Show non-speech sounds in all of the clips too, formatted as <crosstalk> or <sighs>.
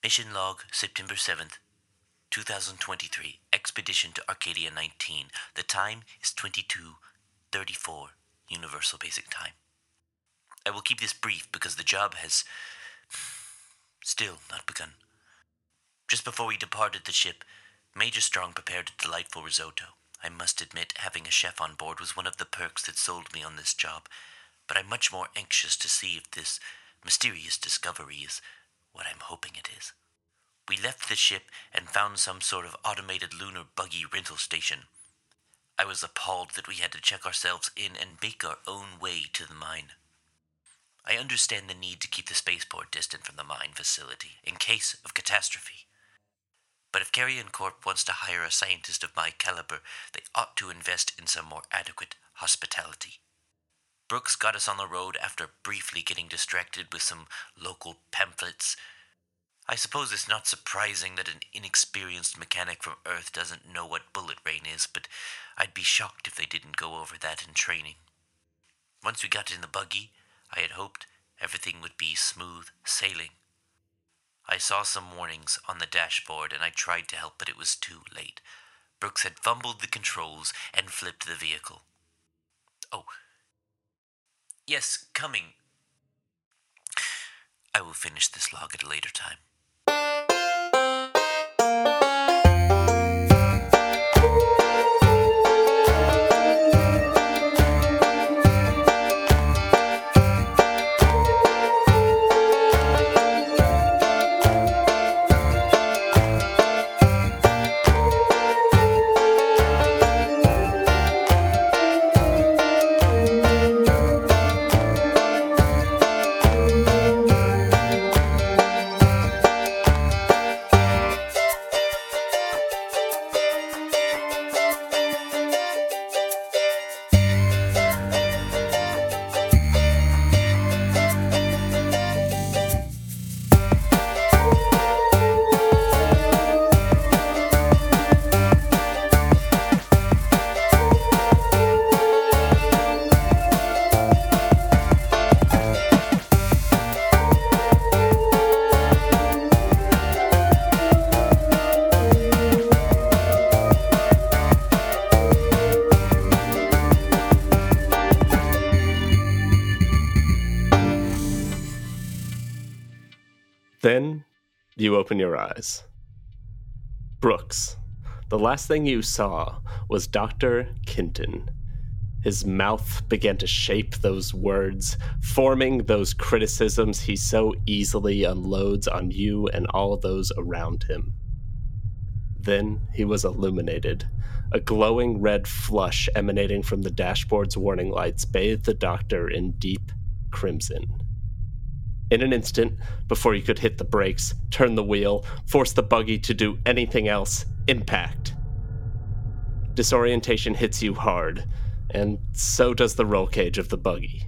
Mission log, September 7th, 2023. Expedition to Arcadia 19. The time is 22:34 Universal Basic Time. I will keep this brief because the job has still not begun. Just before we departed the ship, Major Strong prepared a delightful risotto. I must admit, having a chef on board was one of the perks that sold me on this job, but I'm much more anxious to see if this mysterious discovery is what I'm hoping it is. We left the ship and found some sort of automated lunar buggy rental station. I was appalled that we had to check ourselves in and make our own way to the mine. I understand the need to keep the spaceport distant from the mine facility in case of catastrophe. But if Carrion Corp wants to hire a scientist of my caliber, they ought to invest in some more adequate hospitality. Brooks got us on the road after briefly getting distracted with some local pamphlets. I suppose it's not surprising that an inexperienced mechanic from Earth doesn't know what bullet rain is, but I'd be shocked if they didn't go over that in training. Once we got in the buggy, I had hoped everything would be smooth sailing. I saw some warnings on the dashboard and I tried to help, but it was too late. Brooks had fumbled the controls and flipped the vehicle. Oh, yes, coming. I will finish this log at a later time. You open your eyes. Brooks, the last thing you saw was Dr. Kinton. His mouth began to shape those words, forming those criticisms he so easily unloads on you and all those around him. Then he was illuminated. A glowing red flush emanating from the dashboard's warning lights bathed the doctor in deep crimson. In an instant, before you could hit the brakes, turn the wheel, force the buggy to do anything else, impact. Disorientation hits you hard, and so does the roll cage of the buggy.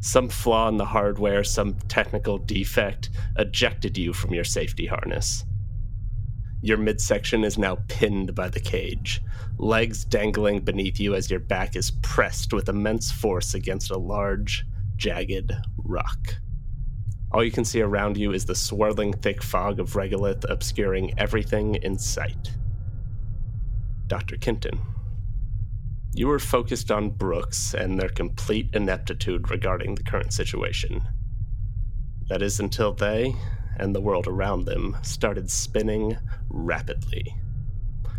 Some flaw in the hardware, some technical defect, ejected you from your safety harness. Your midsection is now pinned by the cage, legs dangling beneath you as your back is pressed with immense force against a large, jagged rock. All you can see around you is the swirling thick fog of regolith obscuring everything in sight. Dr. Kinton. You were focused on Brooks and their complete ineptitude regarding the current situation. That is until they, and the world around them, started spinning rapidly.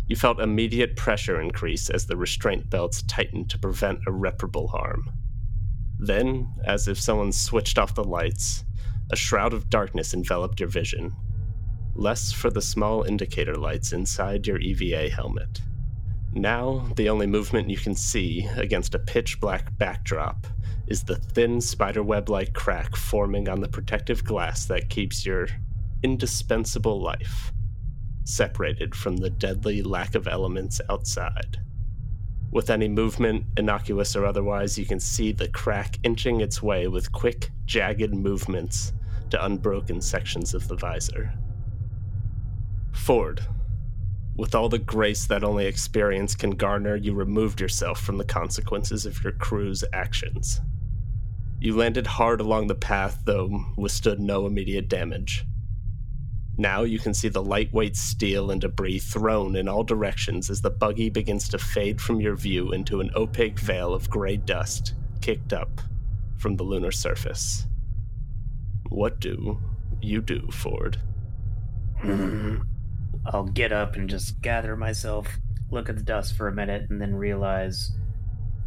You felt immediate pressure increase as the restraint belts tightened to prevent irreparable harm. Then, as if someone switched off the lights, a shroud of darkness enveloped your vision, less for the small indicator lights inside your EVA helmet. Now, the only movement you can see against a pitch black backdrop is the thin spiderweb like crack forming on the protective glass that keeps your indispensable life separated from the deadly lack of elements outside. With any movement, innocuous or otherwise, you can see the crack inching its way with quick, jagged movements to unbroken sections of the visor. Ford, with all the grace that only experience can garner, you removed yourself from the consequences of your crew's actions. You landed hard along the path, though withstood no immediate damage. Now you can see the lightweight steel and debris thrown in all directions as the buggy begins to fade from your view into an opaque veil of gray dust kicked up from the lunar surface. What do you do, Ford? <laughs> I'll get up and just gather myself, look at the dust for a minute, and then realize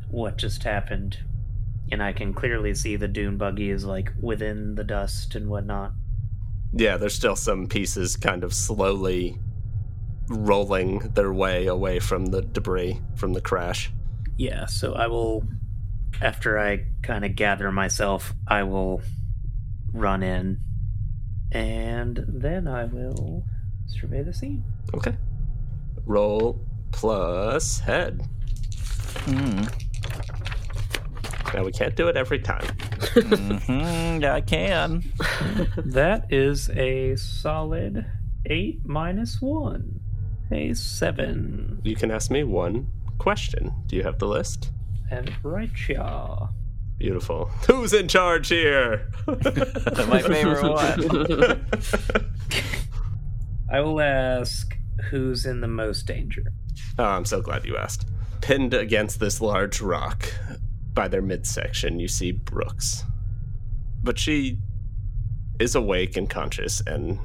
what just happened. And I can clearly see the dune buggy is like within the dust and whatnot. Yeah, there's still some pieces kind of slowly rolling their way away from the debris from the crash. Yeah, so I will, after I kind of gather myself, I will run in and then I will survey the scene. Okay. Roll plus head. Hmm. Now we can't do it every time. hmm Yeah, I can. That is a solid 8 minus 1. A 7. You can ask me one question. Do you have the list? And right, yeah. Beautiful. Who's in charge here? <laughs> My favorite one. <laughs> I will ask who's in the most danger. Oh, I'm so glad you asked. Pinned against this large rock by their midsection, you see Brooks. But she is awake and conscious and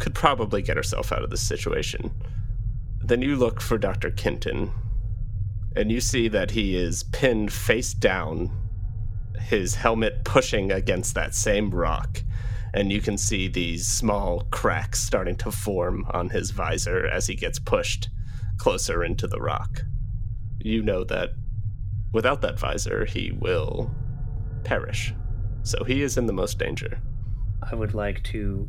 could probably get herself out of this situation. Then you look for Dr. Kinton, and you see that he is pinned face down, his helmet pushing against that same rock. And you can see these small cracks starting to form on his visor as he gets pushed closer into the rock. You know that without that visor, he will perish. So he is in the most danger. I would like to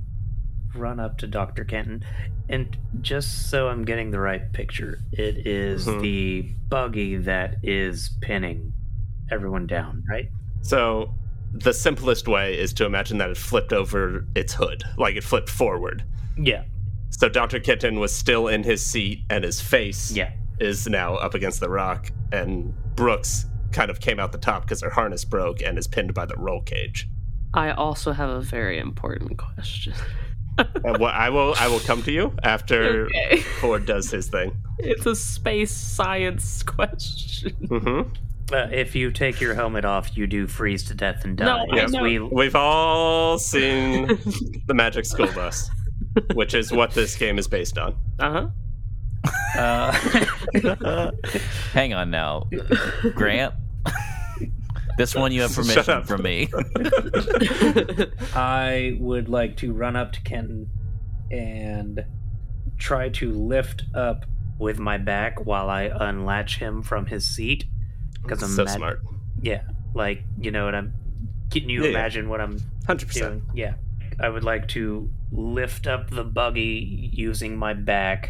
run up to Dr. Kenton. And just so I'm getting the right picture, it is Mhm. the buggy that is pinning everyone down, right? So the simplest way is to imagine that it flipped over its hood, like it flipped forward. Yeah. So Dr. Kenton was still in his seat, and his face Yeah. Is now up against the rock, and Brooks kind of came out the top because her harness broke and is pinned by the roll cage. I also have a very important question. And what I will I will come to you after <laughs> Okay. Ford does his thing. It's a space science question. hmm Uh, if you take your helmet off, you do freeze to death and die. No, Yes, know. we We've all seen the Magic School Bus, which is what this game is based on. Uh huh. Uh, <laughs> Hang on now, Grant. this one you have permission up. from me. <laughs> I would like to run up to Kenton and try to lift up with my back while I unlatch him from his seat. Because I'm so mad- smart. Yeah, like you know what I'm. Can you Yeah, yeah. imagine what I'm 100%. doing? Yeah, I would like to lift up the buggy using my back,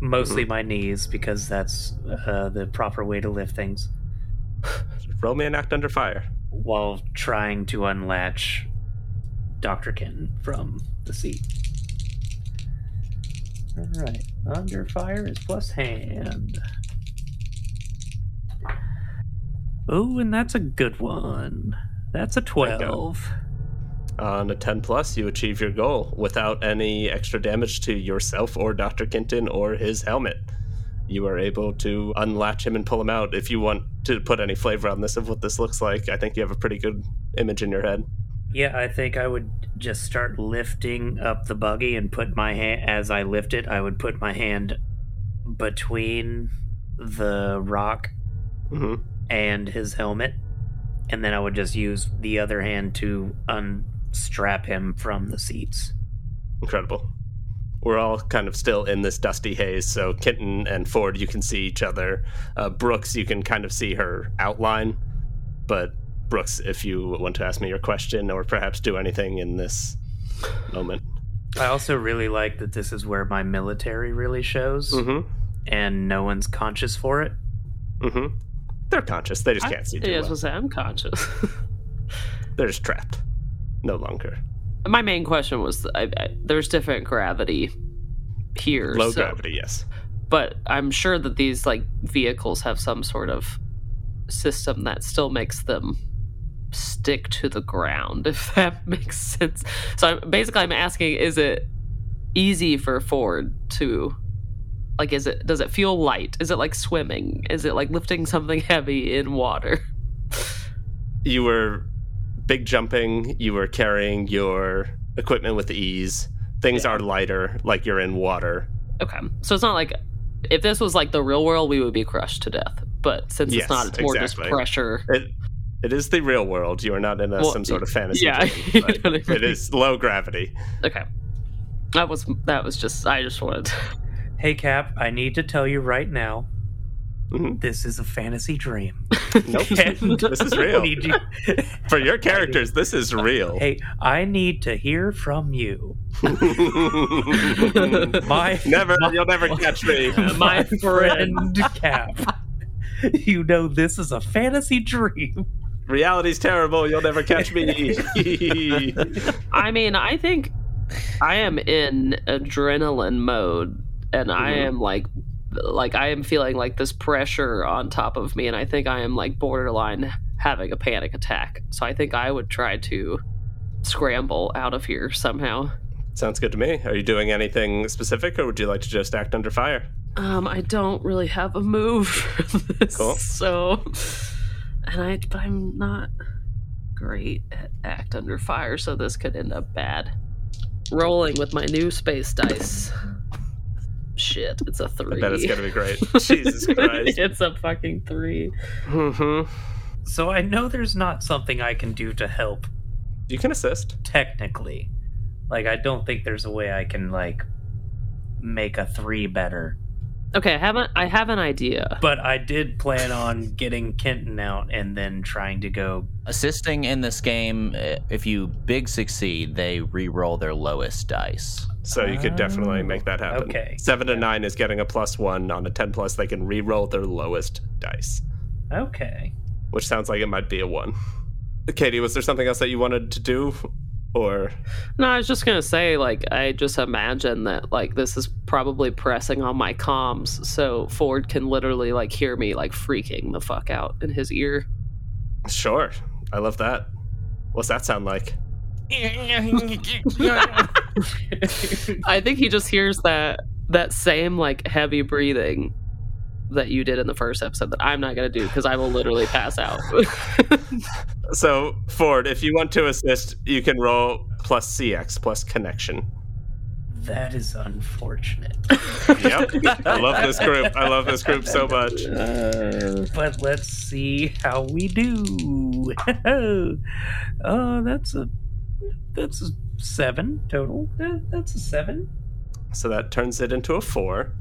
mostly Mm-hmm. my knees, because that's uh, the proper way to lift things, Roll me an act under fire. while trying to unlatch Doctor Kenton from the seat. All right, under fire is plus hand. Oh, and that's a good one. That's a you go. twelve. On a 10 plus, you achieve your goal without any extra damage to yourself or Dr. Kinton or his helmet. You are able to unlatch him and pull him out. If you want to put any flavor on this of what this looks like, I think you have a pretty good image in your head. Yeah, I think I would just start lifting up the buggy and put my hand as I lift it. I would put my hand between the rock hmm and his helmet, and then I would just use the other hand to unstrap him from the seats. Incredible. We're all kind of still in this dusty haze, so Kinton and Ford, you can see each other. Uh, Brooks, you can kind of see her outline, but Brooks, if you want to ask me your question or perhaps do anything in this moment. I also really like that this is where my military really shows, Mm-hmm. and no one's conscious for it. Mm-hmm. They're conscious. They just can't see too Yeah, I was gonna say I'm conscious. <laughs> They're just trapped. No longer. My main question was I, I, there's different gravity here, Low so- gravity, yes. but I'm sure that these like vehicles have some sort of system that still makes them stick to the ground <laughs> if that makes sense so I'm, basically i'm asking is it easy for Ford to like is it does it feel light? Is it like swimming? Is it like lifting something <laughs> heavy in water? You were big jumping, you were carrying your equipment with ease. Things are lighter, like you're in water. Okay. So it's not like if this was like the real world, we would be crushed to death. But since Yes, it's not, it's more exactly. just pressure. It it is the real world. You are not in a, Well, some sort of fantasy. yeah, <laughs> dream, you but know what I it mean. is low gravity. Okay. That was that was just I just wanted to, Hey, Cap, I need to tell you right now Mhm. this is a fantasy dream. <laughs> Nope, <laughs> And this is real. need you- <laughs> For your characters, this is real. hey, I need to hear from you. My never, you'll never catch me. my friend Cap. You know this is a fantasy dream. Reality's terrible. You'll never catch me. I mean, I think I am in adrenaline mode and I Mhm. am like like I am feeling like this pressure on top of me and I think I am like borderline having a panic attack. So I think I would try to scramble out of here somehow. Sounds good to me. Are you doing anything specific, or would you like to just act under fire? Um, I don't really have a move <laughs> for this, Cool. so and I but I'm not great at act under fire, so this could end up bad. Rolling with my new space dice. Shit, it's a three. I bet it's gonna be great. <laughs> Jesus Christ. it's a fucking three. hmm So I know there's not something I can do to help You can assist. technically. Like I don't think there's a way I can like make a 3 better. Okay, I haven't. I have an idea. But I did plan on getting Kenton out and then trying to go Assisting in this game, eh, if you big succeed, they re-roll their lowest dice. So you could definitely Oh, make that happen. okay. Seven to nine is getting a plus one. On a ten plus, they can re-roll their lowest dice, Okay. which sounds like it might be a one. Katie, was there something else that you wanted to do, or No, I was just gonna say, like, I just imagine that like this is probably pressing on my comms, so Ford can literally like hear me like freaking the fuck out in his ear. sure? I love that. What's that sound like? <laughs> I think he just hears that that same like heavy breathing that you did in the first episode that I'm not gonna do because I will literally pass out. <laughs> So Ford, if you want to assist, you can roll plus CX plus connection. That is unfortunate. Yep. I love this group. I love this group so much. Uh, <laughs> but let's see how we do. oh, <laughs> that's a that's a seven total. That- That's a seven. So that turns it into a four.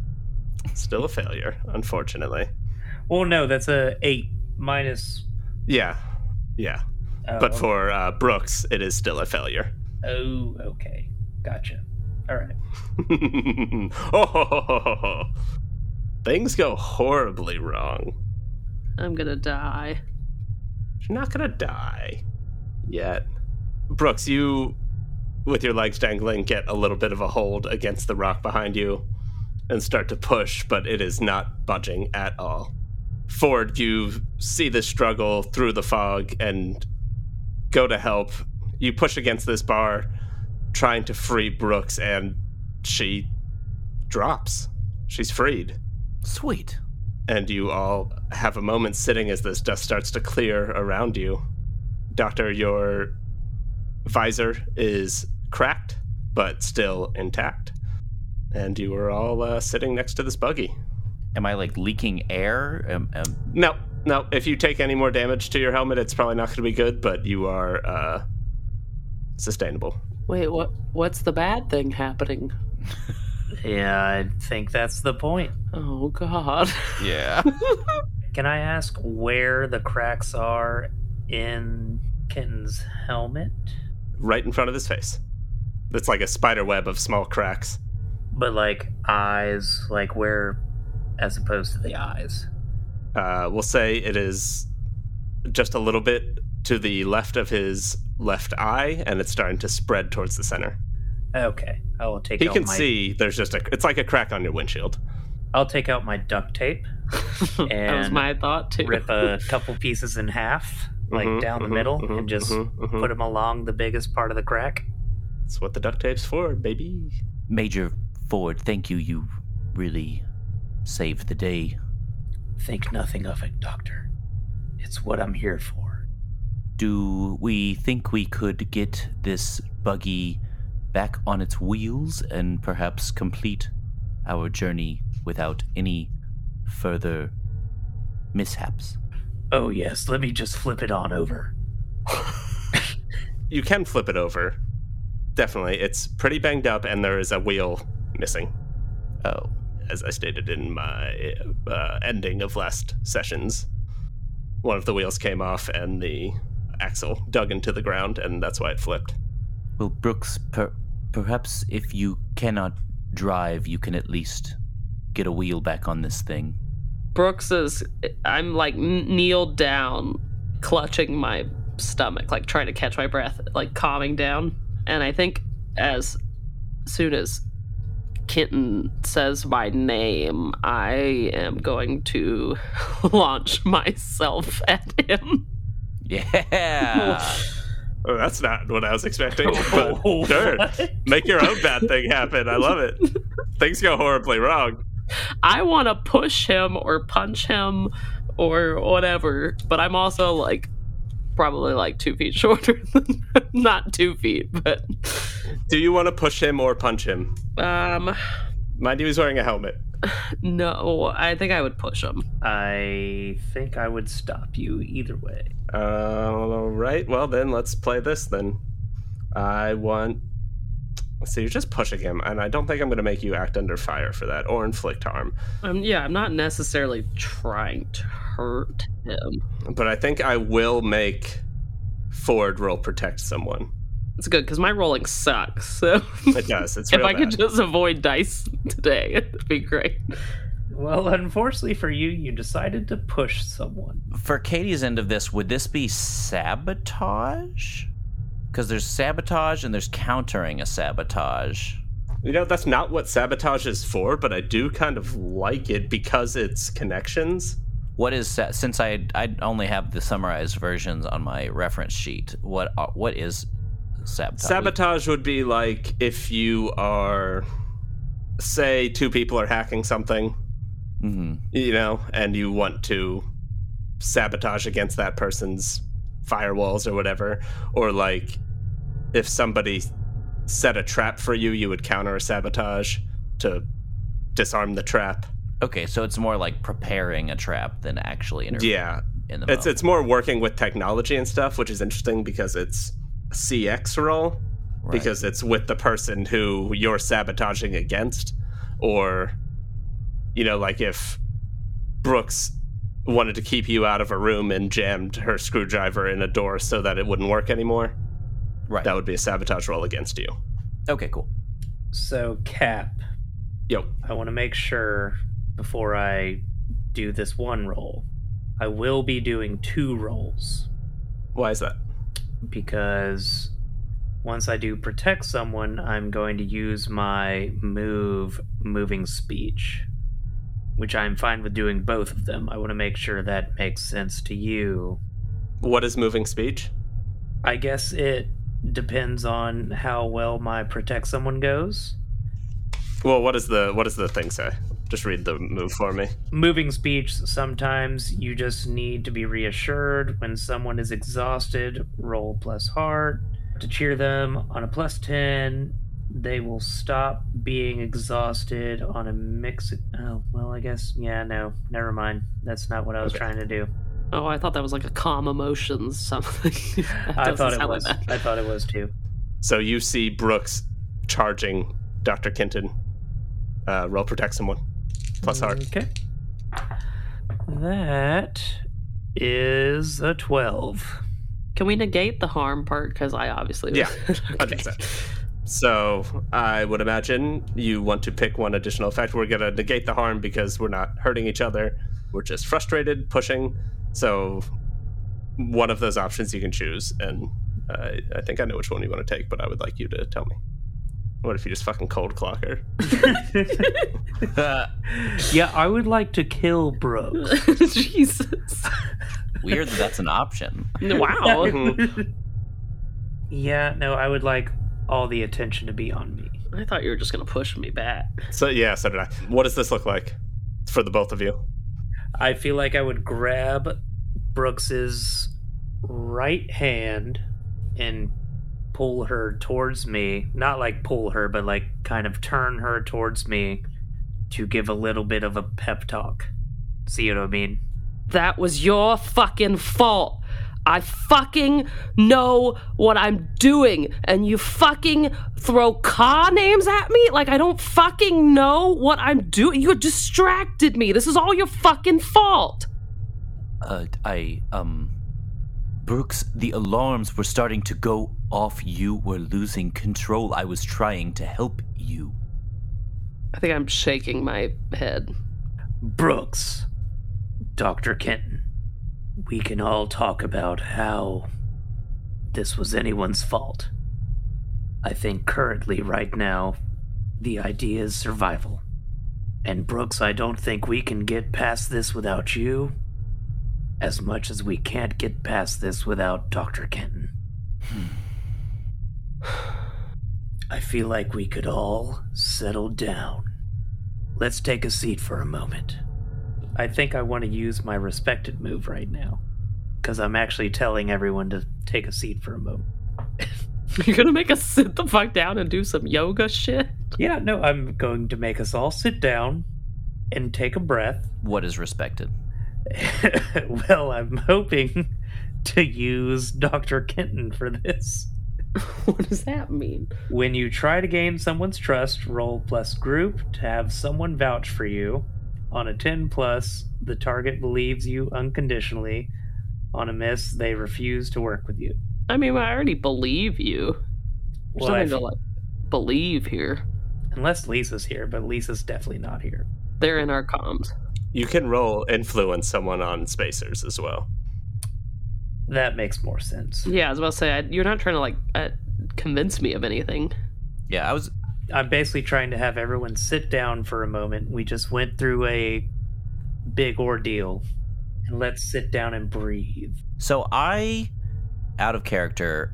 Still a failure, unfortunately. Well, no, that's a eight minus. Yeah, yeah. Oh, But for uh, Brooks, it is still a failure. oh, okay, gotcha. All right. <laughs> oh, things go horribly wrong. I'm gonna die. You're not gonna die yet. Brooks, you, with your legs dangling, get a little bit of a hold against the rock behind you and start to push, but it is not budging at all. Ford, you see the struggle through the fog and go to help. You push against this bar, trying to free Brooks, and she drops. She's freed Sweet. and you all have a moment sitting as this dust starts to clear around you. Doctor, your visor is cracked, but still intact. And you are all uh, sitting next to this buggy. Am I like leaking air? Am, am, No, no, if you take any more damage to your helmet, it's probably not going to be good, but you are uh, sustainable. Wait, what? What's the bad thing happening? <laughs> Yeah, I think that's the point. Oh God. <laughs> yeah. Can I ask where the cracks are in Kenton's helmet? Right in front of his face. It's like a spider web of small cracks. But like eyes, like where, as opposed to the eyes. Uh, we'll say it is just a little bit to the left of his left eye, and it's starting to spread towards the center. Okay, I will take. He out can my, see there's just a. It's like a crack on your windshield. I'll take out my duct tape, <laughs> that was And my thought too. rip a couple pieces in half, like Mhm, down the mhm, middle, mhm, and just mhm, mhm. put them along the biggest part of the crack. That's what the duct tape's for, baby. Major Ford, thank you. You really saved the day. Think nothing of it, Doctor. It's what I'm here for. Do we think we could get this buggy back on its wheels and perhaps complete our journey without any further mishaps? Oh, yes, let me just flip it on over. <laughs> You can flip it over. Definitely. It's pretty banged up, and there is a wheel missing, Oh, as I stated in my uh, ending of last sessions. One of the wheels came off, and the axle dug into the ground, and that's why it flipped. well, Brooks, per- perhaps if you cannot drive, you can at least get a wheel back on this thing. Brooks is. I'm like n- kneeled down, clutching my stomach, like trying to catch my breath, like calming down. And I think as soon as Kitten says my name, I am going to <laughs> launch myself at him. Yeah. <laughs> Oh, that's not what I was expecting. <laughs> But sure, make your own bad thing happen. I love it. Things go horribly wrong. I want to push him or punch him or whatever, but I'm also like probably like two feet shorter than not two feet, but Do you want to push him or punch him? Um Mind you, he's wearing a helmet. no, I think I would push him. I think I would stop you either way. Uh, all right. Well, then let's play this. Then I want. So you're just pushing him, and I don't think I'm going to make you act under fire for that or inflict harm. Um, yeah, I'm not necessarily trying to hurt him. But I think I will make Ford roll protect someone. It's good because my rolling sucks. So It does. It's <laughs> if real I could just avoid dice today, <laughs> it'd be great. Well, unfortunately for you, you decided to push someone. For Katie's end of this, would this be sabotage? Because there's sabotage and there's countering a sabotage. You know, that's not what sabotage is for, but I do kind of like it because it's connections. What is sa- since I I only have the summarized versions on my reference sheet? What uh, what is sabotage? Sabotage would be like if you are, say, two people are hacking something, hmm you know, and you want to sabotage against that person's firewalls or whatever, or like if somebody set a trap for you, you would counter a sabotage to disarm the trap. Okay, so it's more like preparing a trap than actually Yeah, in the it's moment. it's more working with technology and stuff, which is interesting because it's CX role Right. because it's with the person who you're sabotaging against, or you know, like if Brooks wanted to keep you out of a room and jammed her screwdriver in a door so that it wouldn't work anymore, right. that would be a sabotage roll against you. okay, cool. So, Cap, Yo, I want to make sure before I do this one roll, I will be doing two rolls why is that? Because once I do protect someone, I'm going to use my move moving speech, which I'm fine with doing both of them. I want to make sure that makes sense to you. What is moving speech? I guess it depends on how well my protect someone goes. Well, what does the what does the thing say? Just read the move for me. moving speech sometimes you just need to be reassured when someone is exhausted roll plus heart to cheer them on a plus 10 they will stop being exhausted on a mix oh well i guess yeah no never mind that's not what i was Okay. trying to do Oh, I thought that was like a calm emotions <laughs> something. I thought it sound like was i thought it was too So you see Brooks charging Dr. Kinton. Uh, roll protect someone. Plus heart. okay that is a 12 Can we negate the harm part? Because I obviously Yeah, <laughs> okay. 100%. So I would imagine you want to pick one additional effect. We're gonna negate the harm because we're not hurting each other. We're just frustrated, pushing. So one of those options you can choose, and uh, I think I know which one you want to take, but I would like you to tell me. What if you just fucking cold clock her? <laughs> <laughs> yeah i would like to kill brooks <laughs> Jesus. Weird that that's an option. Wow. Mhm. Yeah, no, I would like all the attention to be on me. I thought you were just gonna push me back. So yeah, so did I. What does this look like for the both of you? I feel like I would grab Brooks's right hand and pull her towards me. Not like pull her, but like kind of turn her towards me to give a little bit of a pep talk. See what I mean? That was your fucking fault. I fucking know what I'm doing, and you fucking throw car names at me like I don't fucking know what I'm doing. You distracted me. This is all your fucking fault. Uh, I, um. Brooks, the alarms were starting to go off. You were losing control. I was trying to help you. I think I'm shaking my head. Brooks, Dr. Kenton, we can all talk about how this was anyone's fault. I think currently, right now, the idea is survival. And Brooks, I don't think we can get past this without you as much as we can't get past this without Dr. Kenton. <sighs> I feel like we could all settle down. Let's take a seat for a moment. I think I want to use my respected move right now. Because I'm actually telling everyone to take a seat for a moment. <laughs> <laughs> You're gonna make us sit the fuck down and do some yoga shit? Yeah, no, I'm going to make us all sit down and take a breath. What is respected? <laughs> well, I'm hoping to use Dr. Kenton for this. <laughs> what does that mean? When you try to gain someone's trust, roll plus group to have someone vouch for you. On a 10 plus, the target believes you unconditionally. On a miss, they refuse to work with you. I mean, I already believe you. There's Well, I nothing to like believe here. Unless Lisa's here, but Lisa's definitely not here. They're in our comms. You can roll influence someone on spacers as well. That makes more sense. Yeah, I was about to say I, you're not trying to like uh, convince me of anything. Yeah, I was. I'm basically trying to have everyone sit down for a moment. We just went through a big ordeal. And let's sit down and breathe. So I, out of character,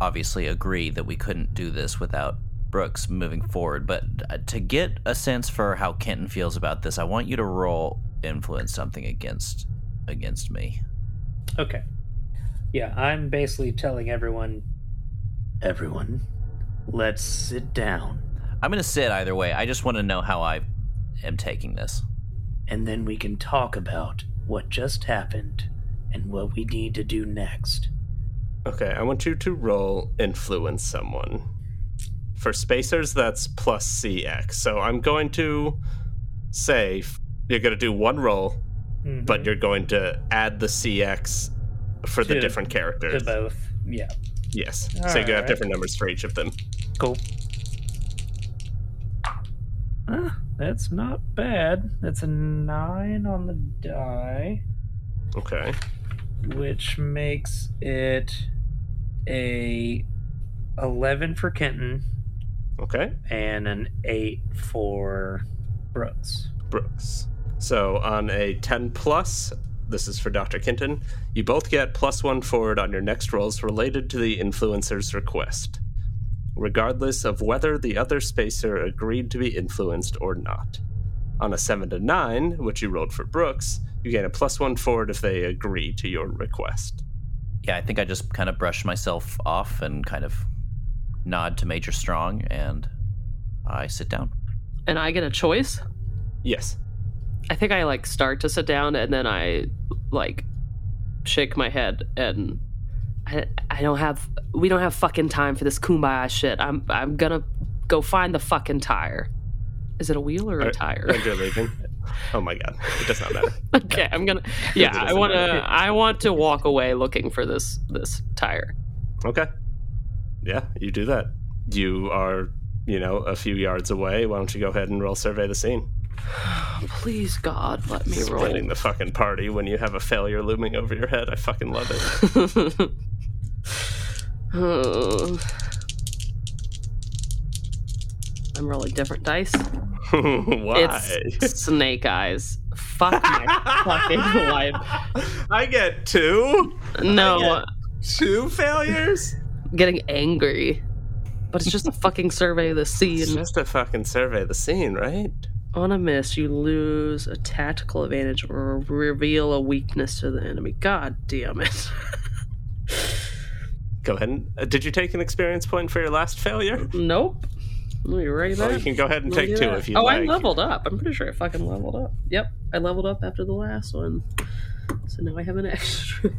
obviously agree that we couldn't do this without Brooks moving forward. But uh, to get a sense for how Kenton feels about this, I want you to roll influence something against against me. Okay. Yeah, I'm basically telling everyone everyone, let's sit down. I'm gonna sit either way. I just want to know how I am taking this. and then we can talk about what just happened and what we need to do next. Okay, I want you to roll influence someone. For spacers, that's plus CX. So I'm going to say you're going to do one roll, but you're going to add the CX for the To- different to characters. both. Yeah. Yes. so you have different numbers for each of them. Cool. Ah, that's not bad. That's a nine on the die, Okay. which makes it a eleven for Kenton Okay. and an eight for Brooks. Brooks. So on a 10 plus, this is for Dr. Kinton, you both get plus one forward on your next rolls related to the influencer's request, regardless of whether the other spacer agreed to be influenced or not. On a 7 to 9, which you rolled for Brooks, you gain a plus one forward if they agree to your request. Yeah, I think I just kind of brush myself off and kind of nod to Major Strong, and I sit down. And I get a choice. Yes. I think I like start to sit down and then I like shake my head and I, I don't have we don't have fucking time for this kumbaya shit. I'm I'm gonna go find the fucking tire. Is it a wheel or a Are- tire? And you're leaving. Oh my god. It does not matter. <laughs> okay, I'm gonna <laughs> yeah, I want to matter. I want to walk away looking for this this tire. Okay. Yeah, you do that. You are, you know, a few yards away. Why don't you go ahead and roll survey the scene? <sighs> Please God, let me roll. Splitting the fucking party when you have a failure looming over your head. I fucking love it. <laughs> I'm rolling different dice. <laughs> Why? It's snake eyes. Fuck my <laughs> fucking life. I get two? No, I Two failures? Getting angry. but it's just a fucking survey of the It's scene. just a fucking survey of the scene, right? On a miss, you lose a tactical advantage or reveal a weakness to the enemy. God damn it. Go ahead. And, uh, did you take an experience point for your last failure? nope. Let me write Well, you can go ahead and take two that. if you oh, like. I leveled up. I'm pretty sure I fucking leveled up. Yep, I leveled up after the last one. So now I have an <laughs> extra.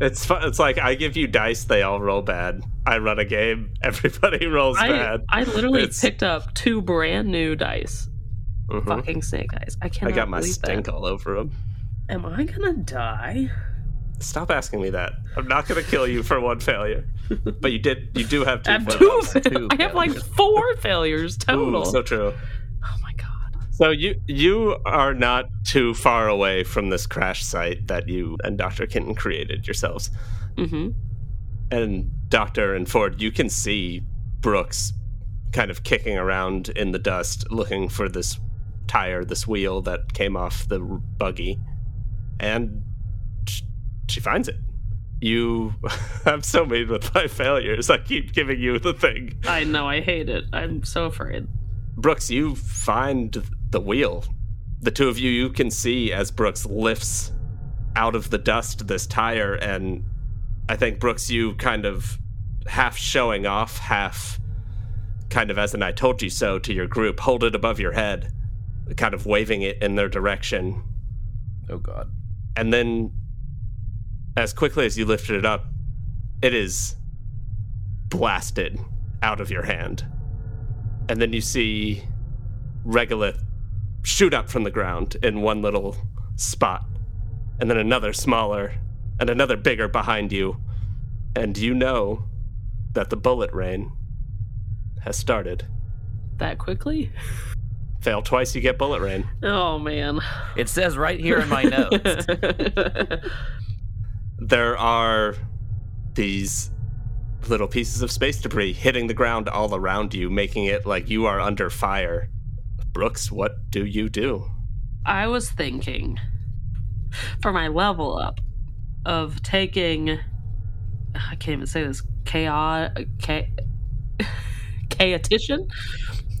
It's fun. It's like I give you dice, they all roll bad. I run a game, <laughs> everybody rolls I, bad. I literally It's- picked up two brand new dice. Mhm. Fucking snake eyes. I can't. I got my stink that. all over them. Am I gonna die? Stop asking me that. I'm not to kill you for one failure. But you did. You do have <laughs> two. I have two. two I have like four failures total. Ooh, so true. So you you are not too far away from this crash site that you and Dr. Kenton created yourselves. Mm-hmm. And Doctor and Ford, you can see Brooks kind of kicking around in the dust, looking for this tire, this wheel that came off the buggy, and she finds it. You, <laughs> I'm so mean with my failures. I keep giving you the thing. I know. I hate it. I'm so afraid. Brooks, you find the wheel. The two of you, you can see as Brooks lifts out of the dust this tire, and I think Brooks, you kind of half showing off, half kind of as an I told you so to your group, hold it above your head, kind of waving it in their direction. Oh god. And then, as quickly as you lifted it up, it is blasted out of your hand. And then you see Regolith shoot up from the ground in one little spot, and then another smaller, and another bigger behind you. And you know that the bullet rain has started. That quickly? Fail twice, you get bullet rain. Oh man. It says right here in my notes. <laughs> there are these little pieces of space debris hitting the ground all around you, making it like you are under fire. Brooks, what do you do? I was thinking for my level up of taking I can't even say this chaos cha- <laughs> chaotician?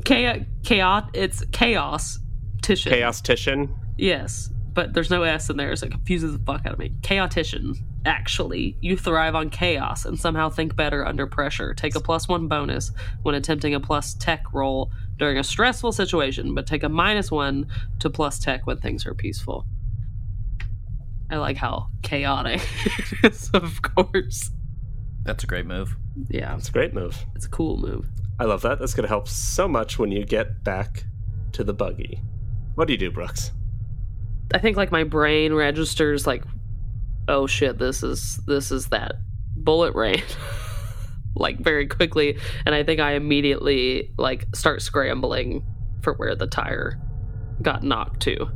Chaos chaos it's chaos titian Chaos Titian? yes but there's no s in there so it confuses the fuck out of me. Chaotician actually. You thrive on chaos and somehow think better under pressure. Take a plus one bonus when attempting a plus tech roll during a stressful situation but take a minus one to plus tech when things are peaceful i like how chaotic <laughs> it is of course That's a great move. yeah It's a great move. it's a cool move I love that. That's going to help so much when you get back to the buggy. What do you do, Brooks? I think like my brain registers like, oh shit, this is this is that bullet rain, <laughs> like very quickly, and I think I immediately like start scrambling for where the tire got knocked to.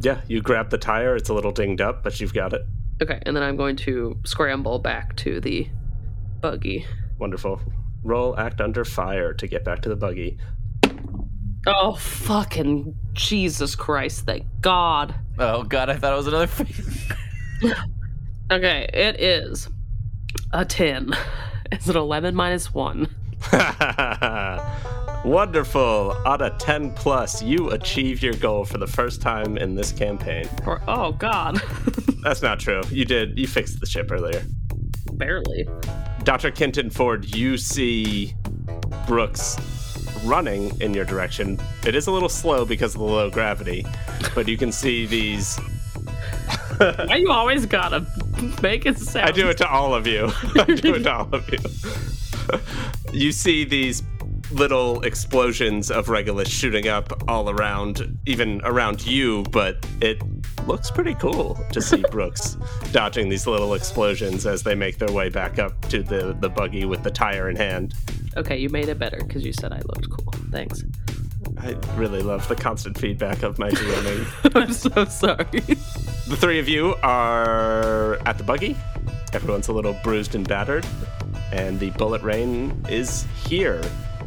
Yeah, you grab the tire. It's a little dinged up, but you've got it. Okay, and then I'm going to scramble back to the buggy. Wonderful. Roll act under fire to get back to the buggy. Oh fucking Jesus Christ! Thank God. Oh god, I thought it was another. <laughs> Okay, it is a ten. Is it eleven minus one? <laughs> Wonderful. On a 10 plus, you achieve your goal for the first time in this campaign. Or oh God, <laughs> That's not true. You did. You fixed the ship earlier. barely. Dr. Kenton Ford, you see Brooks running in your direction. It is a little slow because of the low gravity, but you can see these. Why you always gotta <laughs> make it sound? I do it to all of you. <laughs> I do it to all of you. <laughs> you see these little explosions of Regolith shooting up all around, even around you, but it looks pretty cool to see Brooks dodging these little explosions as they make their way back up to the, the buggy with the tire in hand. Okay, you made it better because you said I looked cool. Thanks. I really love the constant feedback of my DMing. I'm so sorry. The three of you are at the buggy. Everyone's a little bruised and battered, and the bullet rain is here.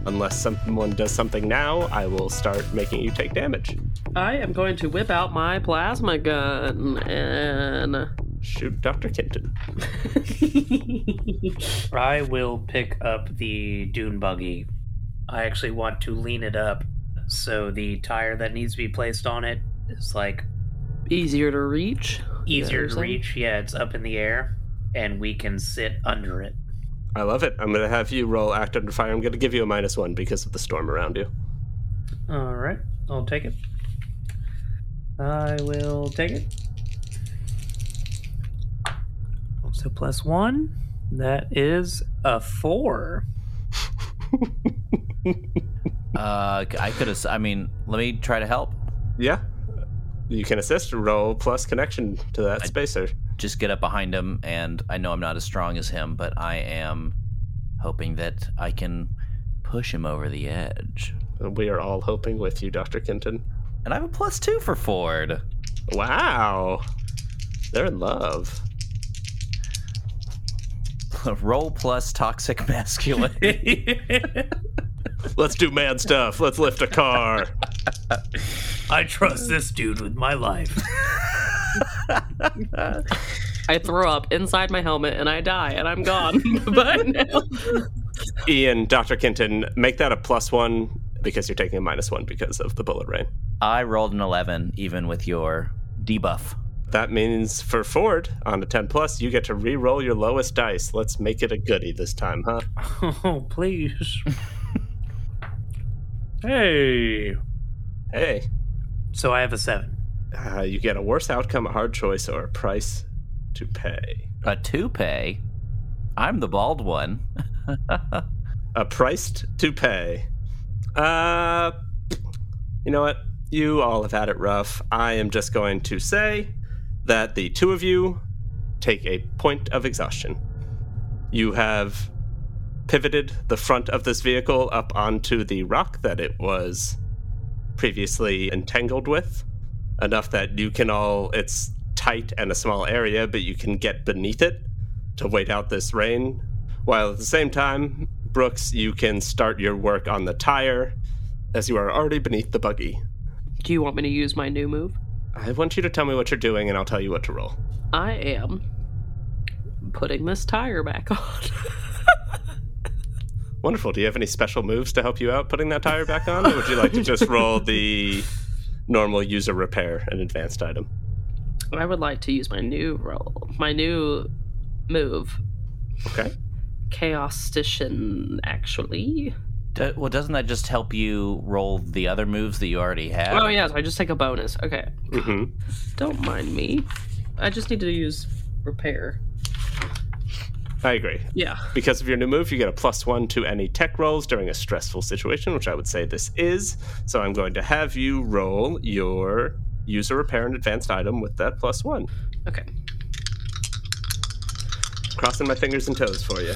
Unless someone does something now, I will start making you take damage. I am going to whip out my plasma gun and Shoot, Dr. Kenton. <laughs> I will pick up the dune buggy. I actually want to lean it up so the tire that needs to be placed on it is like Easier to reach. easier to reach. Yeah, it's up in the air and we can sit under it. I love it. I'm going to have you roll Act Under Fire. I'm going to give you a minus one because of the storm around you. All right, I'll take it. I will take it. So plus one, that is a four. <laughs> Uh, I could have. I mean, let me try to help. Yeah. You can assist. Roll plus connection to that I- spacer. Just get up behind him, and I know I'm not as strong as him, but I am hoping that I can push him over the edge. We are all hoping with you, Dr. Kenton. And I have a plus two for Ford. Wow. They're in love. <laughs> Roll plus toxic <laughs> masculinity. <laughs> Let's do man stuff. Let's lift a car. I trust this dude with my life. I throw up inside my helmet and I die and I'm gone. <laughs> but no. Ian, Dr. Kenton, make that a plus one because you're taking a minus one because of the bullet rain. I rolled an 11, even with your debuff. That means for Ford, on a 10 plus, you get to re-roll your lowest dice. Let's make it a goodie this time, huh? <laughs> Oh, please. <laughs> hey. Hey, So I have a seven. uh, you get a worse outcome, a hard choice, or a price to pay. A to pay? I'm the bald one. <laughs> A priced to pay. Uh, you know what? You all have had it rough. I am just going to say that the two of you take a point of exhaustion. You have pivoted the front of this vehicle up onto the rock that it was previously entangled with, enough that you can all, it's tight and a small area, but you can get beneath it to wait out this rain. While at the same time, Brooks, you can start your work on the tire as you are already beneath the buggy. Do you want me to use my new move? I want you to tell me what you're doing and I'll tell you what to roll. I am putting this tire back on. <laughs> Wonderful. Do you have any special moves to help you out putting that tire back on? Or would you like to just roll the normal user repair, an advanced item? I would like to use my new roll, my new move, Okay. Chaostician, actually. Do- well, doesn't that just help you roll the other moves that you already have? Oh, yes, I just take a bonus. Okay. hmm Don't mind me. I just need to use repair. I agree. Yeah. Because of your new move, you get a plus one to any tech rolls during a stressful situation, which I would say this is. So I'm going to have you roll your user repair and advanced item with that plus one. Okay. Crossing my fingers and toes for you.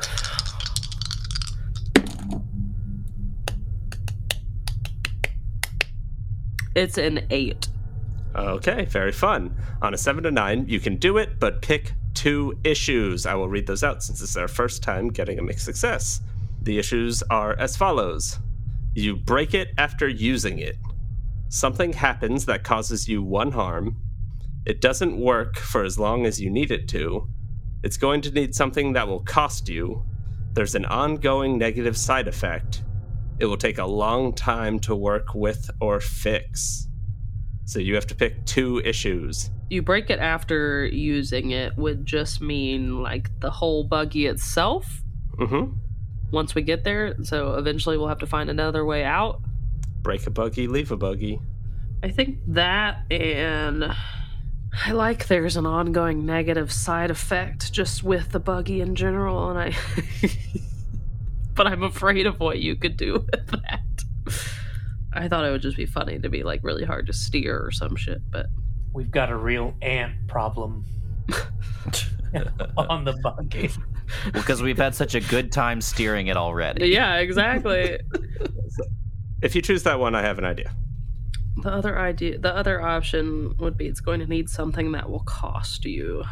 It's an eight. Okay, very fun. On a 7 to 9, you can do it, but pick two issues. I will read those out since it's our first time getting a mixed success. The issues are as follows You break it after using it. Something happens that causes you one harm. It doesn't work for as long as you need it to. It's going to need something that will cost you. There's an ongoing negative side effect. It will take a long time to work with or fix. So you have to pick two issues. You break it after using it would just mean like the whole buggy itself Mm-hmm. once we get there. So eventually we'll have to find another way out. Break a buggy, leave a buggy. I think that and I like there's an ongoing negative side effect just with the buggy in general and I <laughs> but I'm afraid of what you could do <laughs> with that. I thought it would just be funny to be like really hard to steer or some shit, but We've got a real ant problem <laughs> on the buggy. because we've had such a good time steering it already. yeah, exactly. If you choose that one, I have an idea. the other idea, the other option would be it's going to need something that will cost you.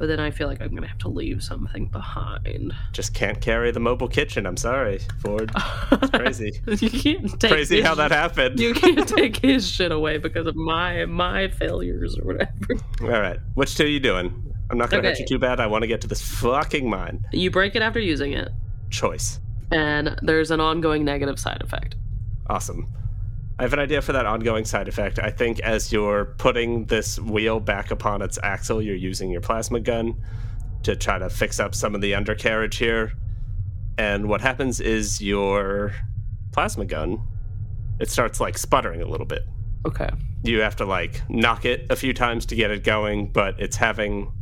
But then I feel like I'm to have to leave something behind. Just can't carry the mobile kitchen. I'm sorry, Ford. <laughs> It's crazy. you can't take crazy how that happened. You can't <laughs> take his shit away because of my my failures or whatever. All right. Which two are you doing? I'm not hit Okay. you too bad. I want to get to this fucking mine. You break it after using it, Choice. and there's an ongoing negative side effect. Awesome. I have an idea for that ongoing side effect. I think as you're putting this wheel back upon its axle, you're using your plasma gun to try to fix up some of the undercarriage here. And what happens is your plasma gun, it starts like sputtering a little bit. Okay. You have to like knock it a few times to get it going, but it's having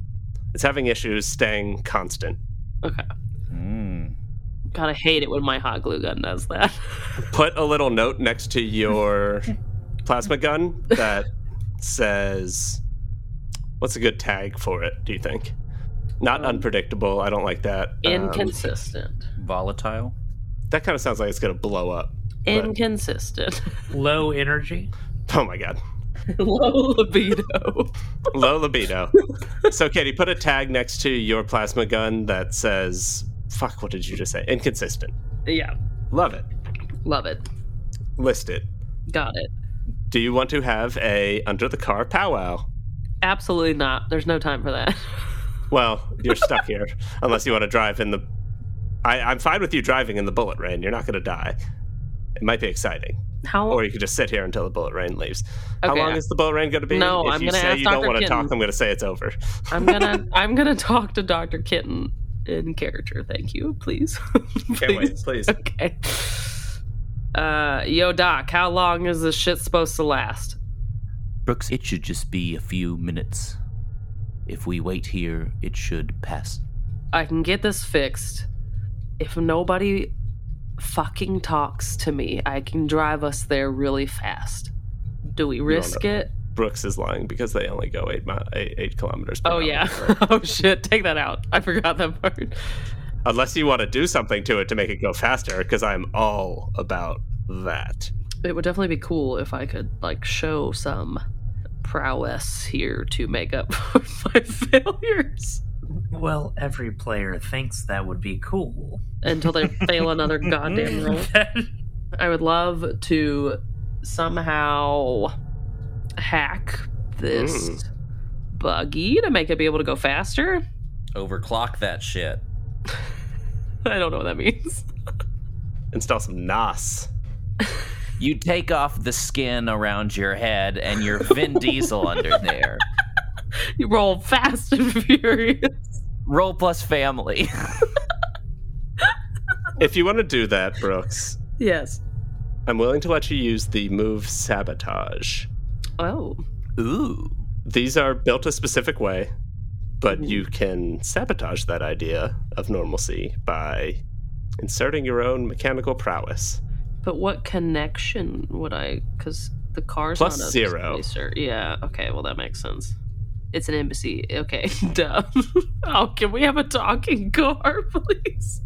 it's having issues staying constant. Okay. Mm. Gotta hate it when my hot glue gun does that. <laughs> put a little note next to your plasma gun that says what's a good tag for it do you think not Um, unpredictable i don't like that Um, Inconsistent. Volatile. that kind of sounds like it's going to blow up but- Inconsistent. Low energy. oh my god <laughs> Low libido. <laughs> low libido so katie put a tag next to your plasma gun that says fuck what did you just say inconsistent yeah. love it Love it. list it Got it. do you want to have a under the car powwow Absolutely not. There's no time for that. <laughs> Well, you're stuck here unless you want to drive in the. I, I'm fine with you driving in the bullet rain. You're not going to die. It might be exciting, How? or you could just sit here until the bullet rain leaves. How long is the bullet rain going to be? No, if I'm gonna say ask you don't want to talk, I'm going to say it's over. I'm gonna <laughs> I'm gonna talk to Doctor Kitten in character. Thank you, please. <laughs> Can't wait, please. Okay. Uh, yo, Doc, how long is this shit supposed to last? Brooks, it should just be a few minutes. If we wait here, it should pass. I can get this fixed. If nobody fucking talks to me, I can drive us there really fast. Do we risk no. it? Brooks is lying because they only go eight, mi- eight, eight kilometers. Per Oh hour. yeah. <laughs> oh shit. Take that out. I forgot that part. Unless you want to do something to it to make it go faster, because I'm all about that. It would definitely be cool if I could like show some prowess here to make up <laughs> for my failures Well, every player thinks that would be cool. until they fail another <laughs> goddamn roll. <laughs> I would love to somehow hack this Mm. buggy to make it be able to go faster. Overclock that shit. <laughs> I don't know what that means. Install some NOS. You take off the skin around your head and you're Vin <laughs> Diesel under there. You roll fast and furious. Roll plus family. <laughs> If you want to do that, Brooks, Yes. I'm willing to let you use the move sabotage. Oh. Ooh. These are built a specific way, but mm-hmm. you can sabotage that idea of normalcy by inserting your own mechanical prowess. But what connection would I? Because the car's Plus not a zero. spacer. Yeah. Okay. Well, that makes sense. It's an embassy. Okay. <laughs> Duh. oh, can we have a talking <laughs> car, please?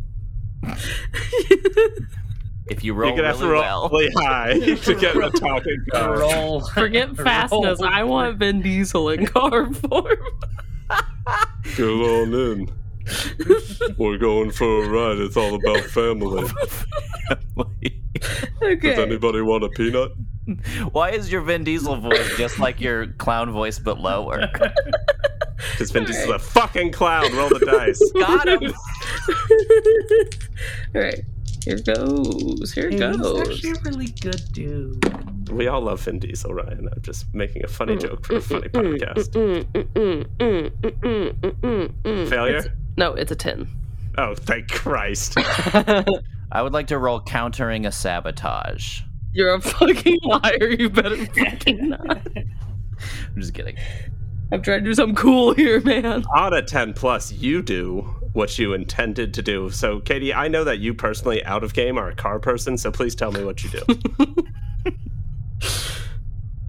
If you roll You're gonna have to really roll well. really high to <laughs> get the talking car. Roll. Forget fastness. Roll. I want Vin Diesel in car form. Get on in. We're going for a ride. It's all <laughs> about family. Does Okay. anybody want a peanut? Why is your Vin Diesel voice just like your clown voice but lower? <laughs> Because Vin Diesel's a fucking clown. Roll the dice. Got him. <laughs> All right. Here goes. Here He's goes. actually a really good dude. We all love Vin Diesel, Ryan. I'm just making a funny joke for a funny Mm, podcast. mm, mm, mm, mm, mm, mm, mm, mm. Failure? It's- no, it's a 10. Oh, thank Christ. <laughs> I would like to roll countering a sabotage. You're a fucking liar. You better fucking not. <laughs> I'm just kidding. I'm trying to do something cool here, man. On a 10 plus, you do what you intended to do. So, Katie, I know that you personally, out of game, are a car person, so please tell me what you do. <laughs>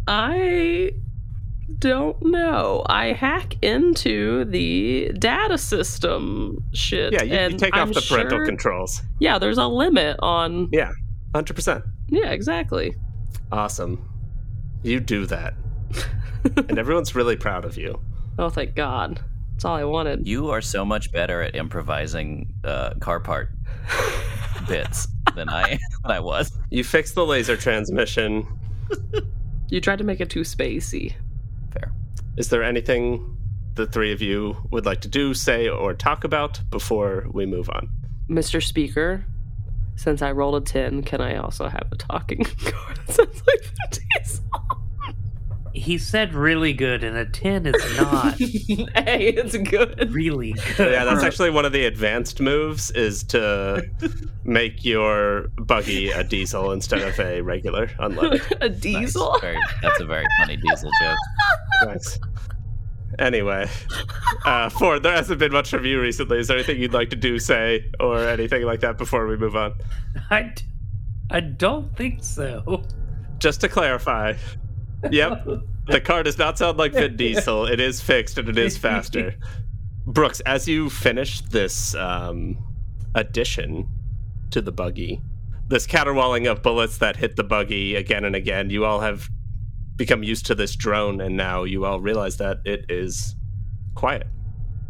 I don't know. I hack into the data system shit. Yeah, you, you take off I'm the parental sure- controls. Yeah, there's a limit on. Yeah, 100%. Yeah, exactly. Awesome. You do that. <laughs> and everyone's really proud of you. Oh, thank God. That's all I wanted. You are so much better at improvising uh, car part <laughs> bits than I than I was. You fixed the laser transmission. You tried to make it too spacey. Fair. Is there anything the three of you would like to do, say, or talk about before we move on. Mr. Speaker, since I rolled a 10, can I also have a talking <laughs> card? <laughs> Sounds like Vin Diesel. He said really good, and a 10 is not <laughs> hey, it's good. really good. Yeah, that's actually one of the advanced moves is to <laughs> make your buggy a diesel instead of a regular unleaded. <laughs> a Nice. diesel? Very, that's a very funny diesel joke. Nice. Anyway, uh, Ford, there hasn't been much from you recently. Is there anything you'd like to do, say, or anything like that before we move on? I, d- I don't think so. Just to clarify, yep, the car does not sound like Vin Diesel. It is fixed and it is faster. Brooks, as you finish this um, addition to the buggy, this caterwauling of bullets that hit the buggy again and again, you all have become used to this drone, and now you all realize that it is quiet.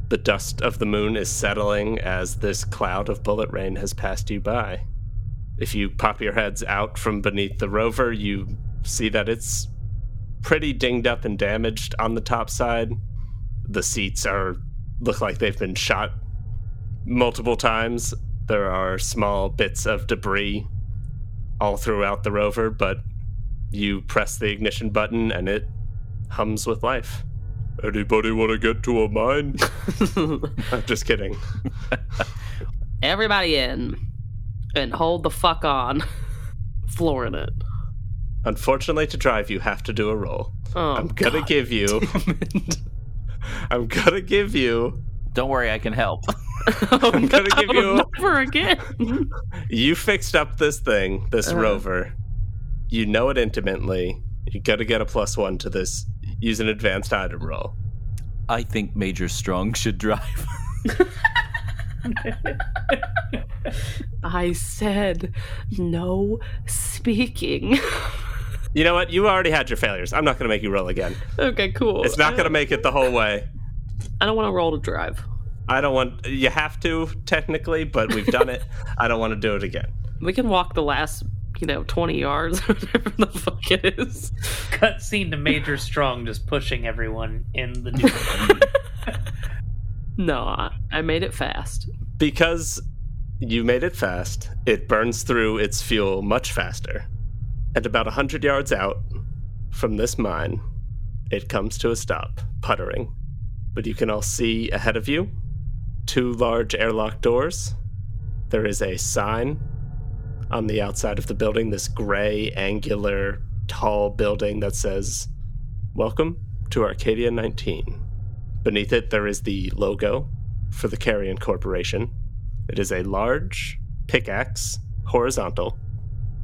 The dust of the moon is settling as this cloud of bullet rain has passed you by. If you pop your heads out from beneath the rover, you see that it's pretty dinged up and damaged on the top side. The seats are look like they've been shot multiple times. There are small bits of debris all throughout the rover, but you press the ignition button and it hums with life. Anybody want to get to a mine? <laughs> I'm just kidding. Everybody in and hold the fuck on. Flooring it. Unfortunately, to drive, you have to do a roll. Oh, I'm gonna God give you. damn it. <laughs> I'm gonna give you. Don't worry, I can help. <laughs> I'm gonna give you. <laughs> Never again. You fixed up this thing, this Uh-huh. rover. You know it intimately. You gotta get a plus one to this. Use an advanced item roll. I think Major Strong should drive. I said no speaking. You know what? You already had your failures. I'm not gonna make you roll again. okay, cool. It's not gonna make it the whole way. I don't want to roll to drive. I don't want. You have to technically, but we've done it. <laughs> I don't want to do it again. We can walk the last, you know, 20 yards, <laughs> whatever the fuck it is. Cutscene to Major Strong just pushing everyone in the new <laughs> No, I, I made it fast. Because you made it fast, it burns through its fuel much faster. And about a 100 yards out from this mine, it comes to a stop, puttering. But you can all see ahead of you two large airlock doors. There is a sign on the outside of the building, this gray, angular, tall building that says, Welcome to Arcadia 19. Beneath it, there is the logo for the Carrion Corporation. It is a large pickaxe, horizontal.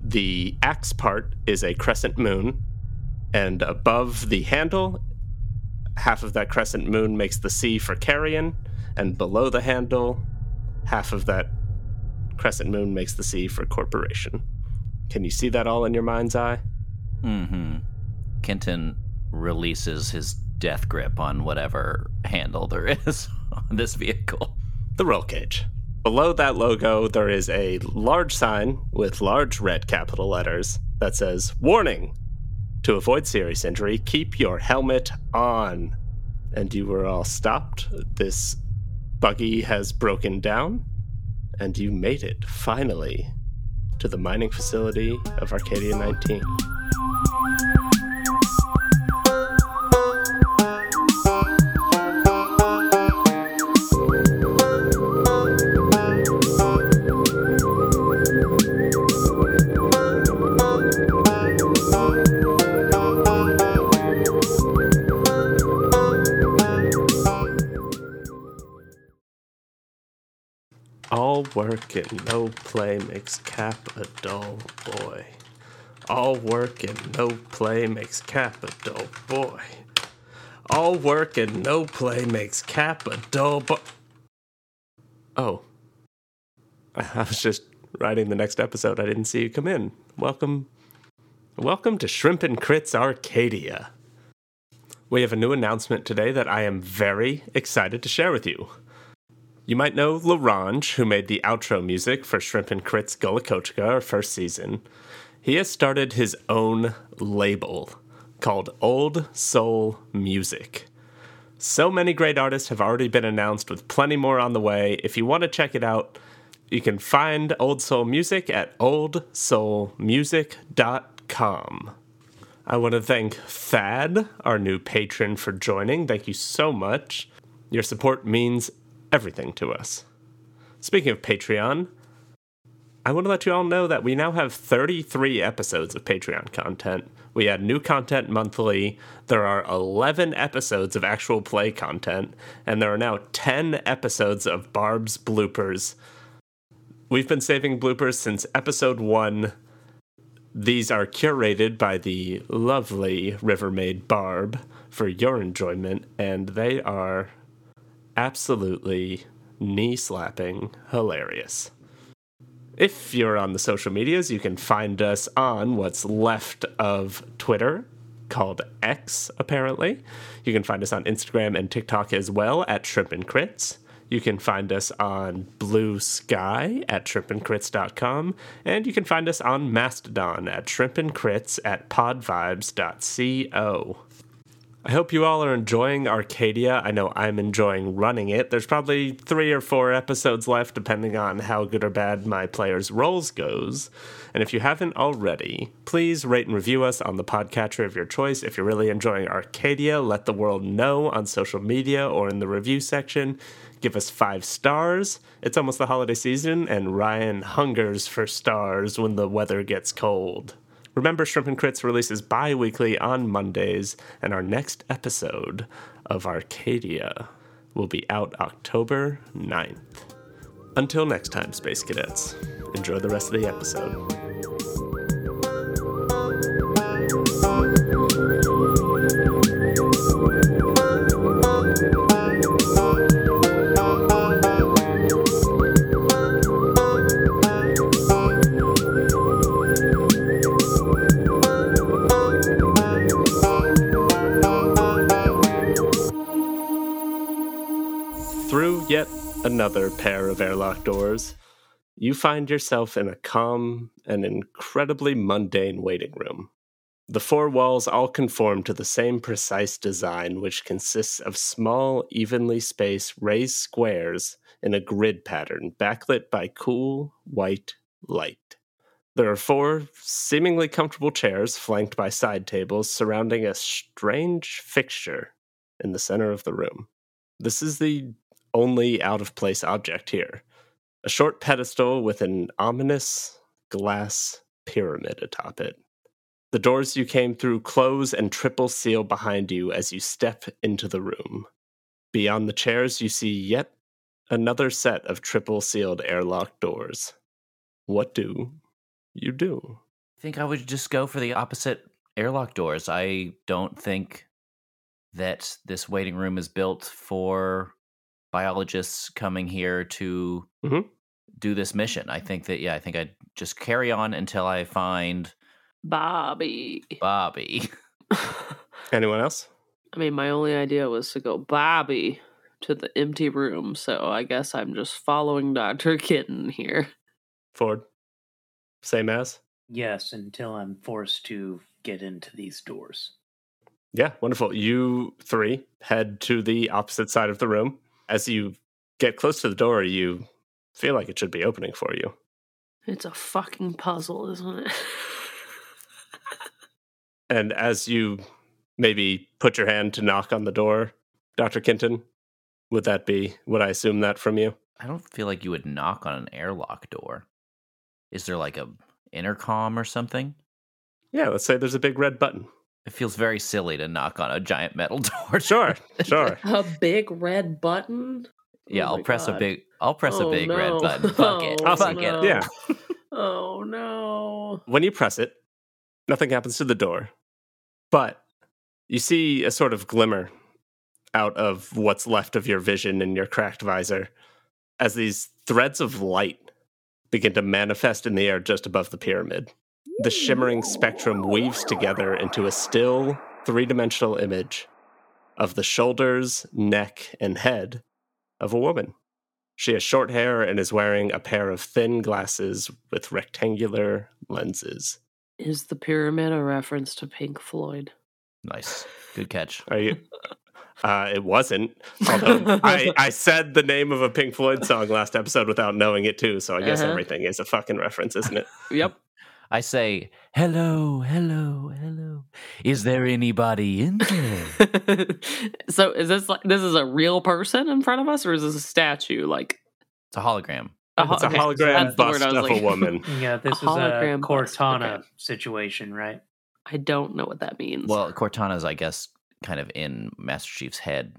The axe part is a crescent moon, and above the handle, half of that crescent moon makes the C for Carrion, and below the handle, half of that crescent moon makes the C for Corporation. Can you see that all in your mind's eye? Mm-hmm. Kenton releases his death grip on whatever handle there <laughs> is on this vehicle. the roll cage. Below that logo, there is a large sign with large red capital letters that says, Warning! To avoid serious injury, keep your helmet on. And you were all stopped. This buggy has broken down, and you made it, finally, to the mining facility of Arcadia 19. Work and no play makes Cap a dull boy. All work and no play makes Cap a dull boy. All work and no play makes Cap a dull boy. Oh. <laughs> I was just writing the next episode. I didn't see you come in. Welcome. Welcome to Shrimp and Crits Arcadia. We have a new announcement today that I am very excited to share with you. You might know Larange, who made the outro music for Shrimp and Crits Gulakochka, our first season. He has started his own label called Old Soul Music. So many great artists have already been announced, with plenty more on the way. If you want to check it out, you can find Old Soul Music at oldsoulmusic.com. I want to thank Thad, our new patron, for joining. Thank you so much. Your support means everything to us. Speaking of Patreon, I want to let you all know that we now have 33 episodes of Patreon content. We add new content monthly. There are 11 episodes of actual play content, and there are now 10 episodes of Barb's bloopers. We've been saving bloopers since episode one. These are curated by the lovely Rivermaid Barb for your enjoyment, and they are absolutely knee slapping hilarious. If you're on the social medias, you can find us on what's left of Twitter, called X, apparently. You can find us on Instagram and TikTok as well at Shrimp and Crits. You can find us on Bluesky at shrimpandcrits.com. And you can find us on Mastodon at shrimpandcrits at podvibes.co. I hope you all are enjoying Arcadia. I know I'm enjoying running it. There's probably three or four episodes left, depending on how good or bad my players' roles goes. And if you haven't already, please rate and review us on the podcatcher of your choice. If you're really enjoying Arcadia, let the world know on social media or in the review section. Give us five stars. It's almost the holiday season, and Ryan hungers for stars when the weather gets cold. Remember, Shrimp and Crits releases bi weekly on Mondays, and our next episode of Arcadia will be out October 9th. Until next time, Space Cadets, enjoy the rest of the episode. Another pair of airlock doors, you find yourself in a calm and incredibly mundane waiting room. The four walls all conform to the same precise design, which consists of small, evenly spaced raised squares in a grid pattern backlit by cool, white light. There are four seemingly comfortable chairs flanked by side tables surrounding a strange fixture in the center of the room. This is the only out of place object here a short pedestal with an ominous glass pyramid atop it. The doors you came through close and triple seal behind you as you step into the room. Beyond the chairs, you see yet another set of triple sealed airlock doors. What do you do? I think I would just go for the opposite airlock doors. I don't think that this waiting room is built for biologists coming here to Mhm. do this mission. I think that yeah, I think I'd just carry on until I find Bobbi. <laughs> Bobbi. <laughs> Anyone else? I mean, my only idea was to go Bobbi to the empty room, so I guess I'm just following Dr. Kitten here. Ford? Same as? Yes, until I'm forced to get into these doors. Yeah, wonderful. You three head to the opposite side of the room. As you get close to the door, you feel like it should be opening for you. It's a fucking puzzle, isn't it? <laughs> And as you maybe put your hand to knock on the door, Dr. Kenton, would that be, would I assume that from you? I don't feel like you would knock on an airlock door. Is there like a intercom or something? Yeah, let's say there's a big red button. It feels very silly to knock on a giant metal <laughs> door. Sure, sure. <laughs> a big red button? Yeah, Oh I'll my press a big I'll press Oh, a big red button. Fuck it. <laughs> Oh, Awesome. Fuck no. it. Yeah. Oh no. When you press it, nothing happens to the door, but you see a sort of glimmer out of what's left of your vision in your cracked visor as these threads of light begin to manifest in the air just above the pyramid. The shimmering spectrum weaves together into a still, three dimensional image of the shoulders, neck, and head of a woman. She has short hair and is wearing a pair of thin glasses with rectangular lenses. Is the pyramid a reference to Pink Floyd? Nice. Good catch. <laughs> Are you? Uh, it wasn't. Although <laughs> I, I said the name of a Pink Floyd song last episode without knowing it too, so I guess Uh-huh. everything is a fucking reference, isn't it? Yep. I say, hello, hello, hello. Is there anybody in there? <laughs> so is this like this is a real person in front of us, or is this a statue? Like It's a hologram. ho- It's a okay, hologram that's the bust word I was of a woman. <laughs> Yeah, this is a hologram bust, Cortana okay. situation, right? I don't know what that means. Well, Cortana's, I guess, kind of in Master Chief's head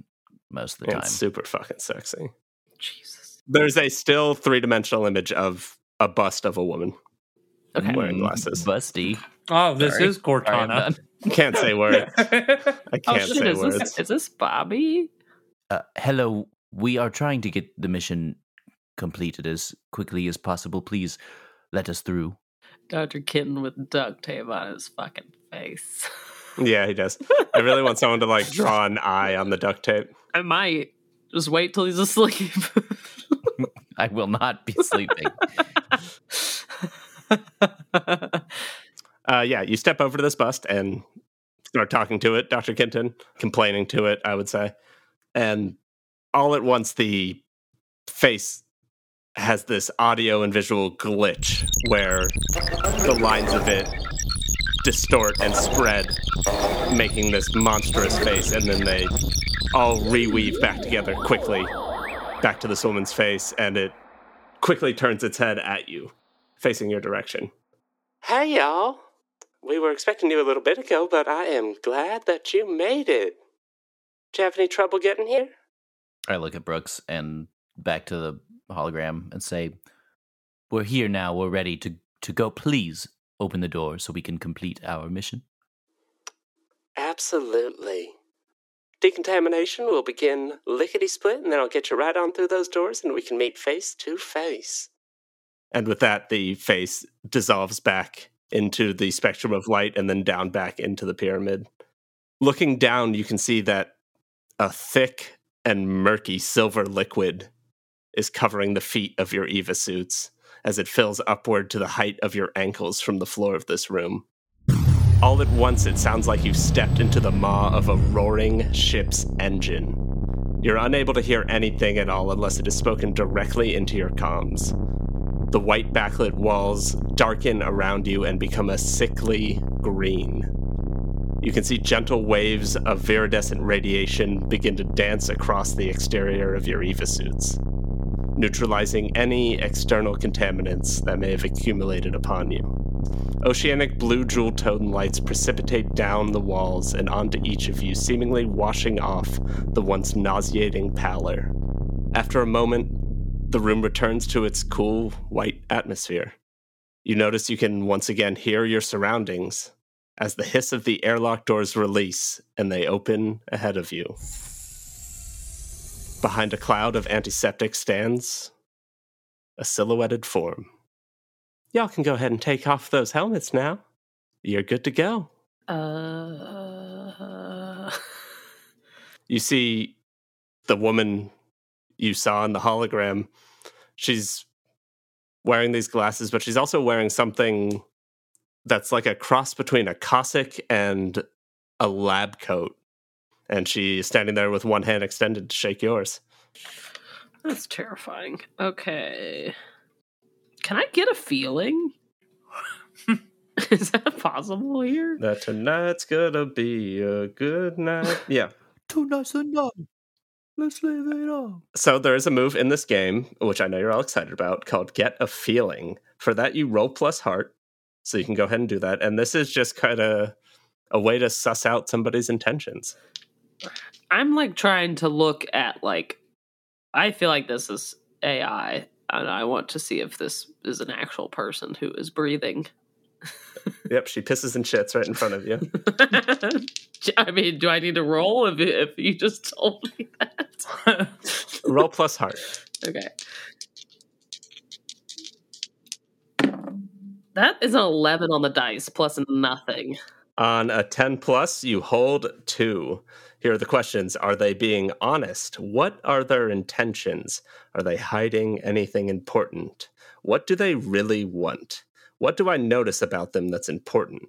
most of the time. It's super fucking sexy. Jesus. There's a still three dimensional image of a bust of a woman. Okay. Wearing Mm, glasses. Busty. Oh, this Sorry. is Cortana. done. <laughs> Can't say words. I Oh can't shit! say Is words. this, is this Bobbi? Uh, hello, we are trying to get the mission completed as quickly as possible. Please let us through. Doctor Kitten with duct tape on his fucking face. <laughs> Yeah, he does. I really want someone to like draw an eye on the duct tape. I might just wait till he's asleep. <laughs> I will not be sleeping. <laughs> Uh, yeah, you step over to this bust and start talking to it, Dr. Kenton, complaining to it, I would say. And all at once, the face has this audio and visual glitch where the lines of it distort and spread, making this monstrous face, and then they all reweave back together quickly, back to this woman's face, and it quickly turns its head at you, facing your direction. Hey, y'all. We were expecting you a little bit ago, but I am glad that you made it. Did you have any trouble getting here? I look at Brooks and back to the hologram and say, We're here now. We're ready to, to go. Please open the door so we can complete our mission. Absolutely. Decontamination will begin lickety split, and then I'll get you right on through those doors, and we can meet face to face. And with that, the face dissolves back into the spectrum of light and then down back into the pyramid. Looking down, you can see that a thick and murky silver liquid is covering the feet of your Eva suits as it fills upward to the height of your ankles from the floor of this room. All at once, it sounds like you've stepped into the maw of a roaring ship's engine. You're unable to hear anything at all unless it is spoken directly into your comms. The white backlit walls darken around you and become a sickly green. You can see gentle waves of viridescent radiation begin to dance across the exterior of your Eva suits, neutralizing any external contaminants that may have accumulated upon you. Oceanic blue jewel tone lights precipitate down the walls and onto each of you, seemingly washing off the once nauseating pallor. After a moment, the room returns to its cool, white atmosphere. You notice you can once again hear your surroundings as the hiss of the airlock doors release and they open ahead of you. Behind a cloud of antiseptic stands a silhouetted form. Y'all can go ahead and take off those helmets now. You're good to go. Uh, You see the woman you saw in the hologram. She's wearing these glasses, but she's also wearing something that's like a cross between a cassock and a lab coat. And she's standing there with one hand extended to shake yours. that's terrifying. Okay. Can I get a feeling? <laughs> Is that possible here? That tonight's gonna be a good night. Yeah. Tonight's a night. Let's live it up. So there is a move in this game, which I know you're all excited about, called Get a Feeling. For that, you roll plus heart, so you can go ahead and do that. And this is just kind of a way to suss out somebody's intentions. I'm like trying to look at like I feel like this is AI and I want to see if this is an actual person who is breathing. <laughs> Yep, she pisses and shits right in front of you. <laughs> I mean, do I need to roll if if you just told me that? <laughs> roll plus heart. okay. That is an 11 on the dice plus nothing. On a 10 plus, you hold two. Here are the questions Are they being honest? What are their intentions? Are they hiding anything important? What do they really want? What do I notice about them that's important?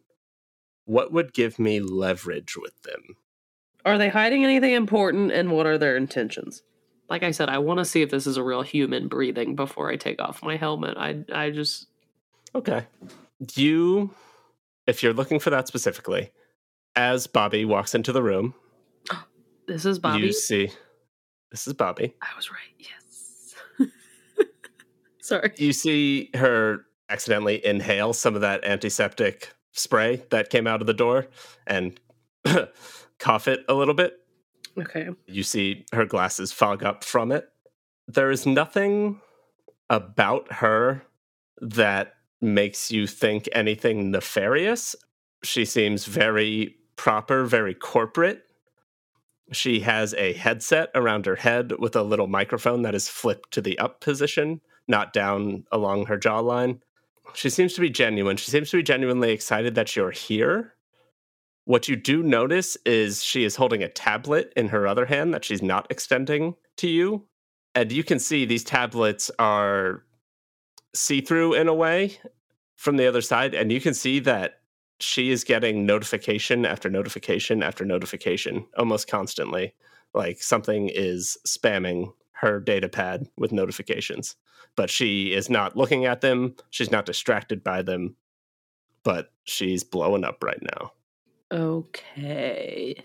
What would give me leverage with them? Are they hiding anything important and what are their intentions? Like I said, I want to see if this is a real human breathing before I take off my helmet. I I just Okay. You, if you're looking for that specifically, as Bobbi walks into the room, <gasps> this is Bobbi. you see this is Bobbi. I was right. Yes. <laughs> Sorry. You see her accidentally inhale some of that antiseptic spray that came out of the door and <coughs> cough it a little bit. Okay. You see her glasses fog up from it. There is nothing about her that makes you think anything nefarious. She seems very proper, very corporate. She has a headset around her head with a little microphone that is flipped to the up position, not down along her jawline. She seems to be genuine. She seems to be genuinely excited that you're here. What you do notice is she is holding a tablet in her other hand that she's not extending to you. And you can see these tablets are see through in a way from the other side. And you can see that she is getting notification after notification after notification almost constantly. Like something is spamming her data pad with notifications, but she is not looking at them. She's not distracted by them, but she's blowing up right now. Okay.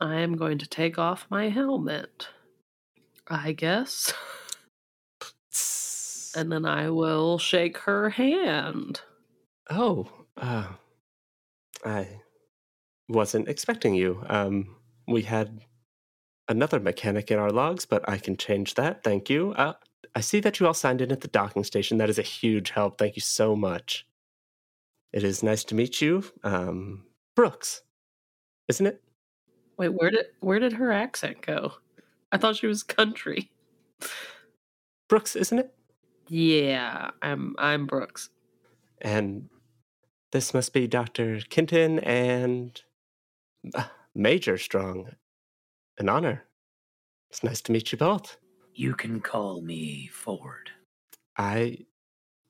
I am going to take off my helmet. I guess. <laughs> And then I will shake her hand. Oh, uh, I wasn't expecting you. Um, we had another mechanic in our logs, but I can change that. Thank you. Uh, I see that you all signed in at the docking station. That is a huge help. Thank you so much. It is nice to meet you, um, Brooks. Isn't it? Wait, where did where did her accent go? I thought she was country. Brooks, isn't it? Yeah, I'm I'm Brooks. And this must be Dr. Kenton and uh, Major Strong. An honor. It's nice to meet you both. You can call me Ford. I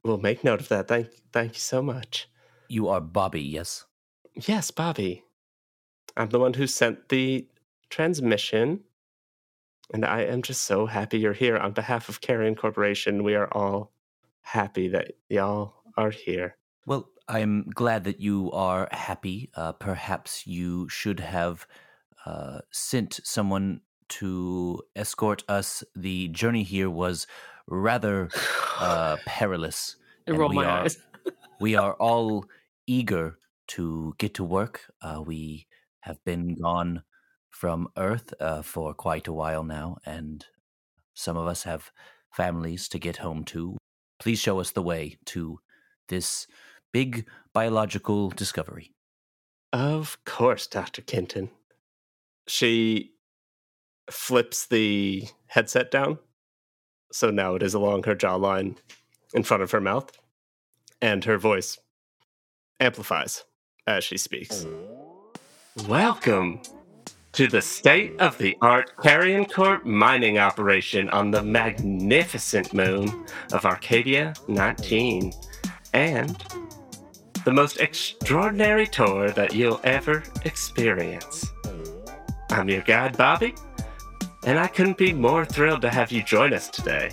will make note of that. Thank, thank you so much. You are Bobbi, yes? Yes, Bobbi. I'm the one who sent the transmission. And I am just so happy you're here. On behalf of Carrion Corporation, we are all happy that y'all are here. Well, I'm glad that you are happy. Uh, perhaps you should have uh, sent someone to escort us. The journey here was rather uh, <sighs> perilous. I and roll we my are, eyes. <laughs> we are all eager to get to work. Uh, we have been gone from Earth uh, for quite a while now, and some of us have families to get home to. Please show us the way to this big biological discovery. Of course, Dr. Kenton. She flips the headset down. So now it is along her jawline in front of her mouth. And her voice amplifies as she speaks. Welcome to the state of the art Carrion Corp mining operation on the magnificent moon of Arcadia 19. And the most extraordinary tour that you'll ever experience. I'm your guide, Bobbi, and I couldn't be more thrilled to have you join us today.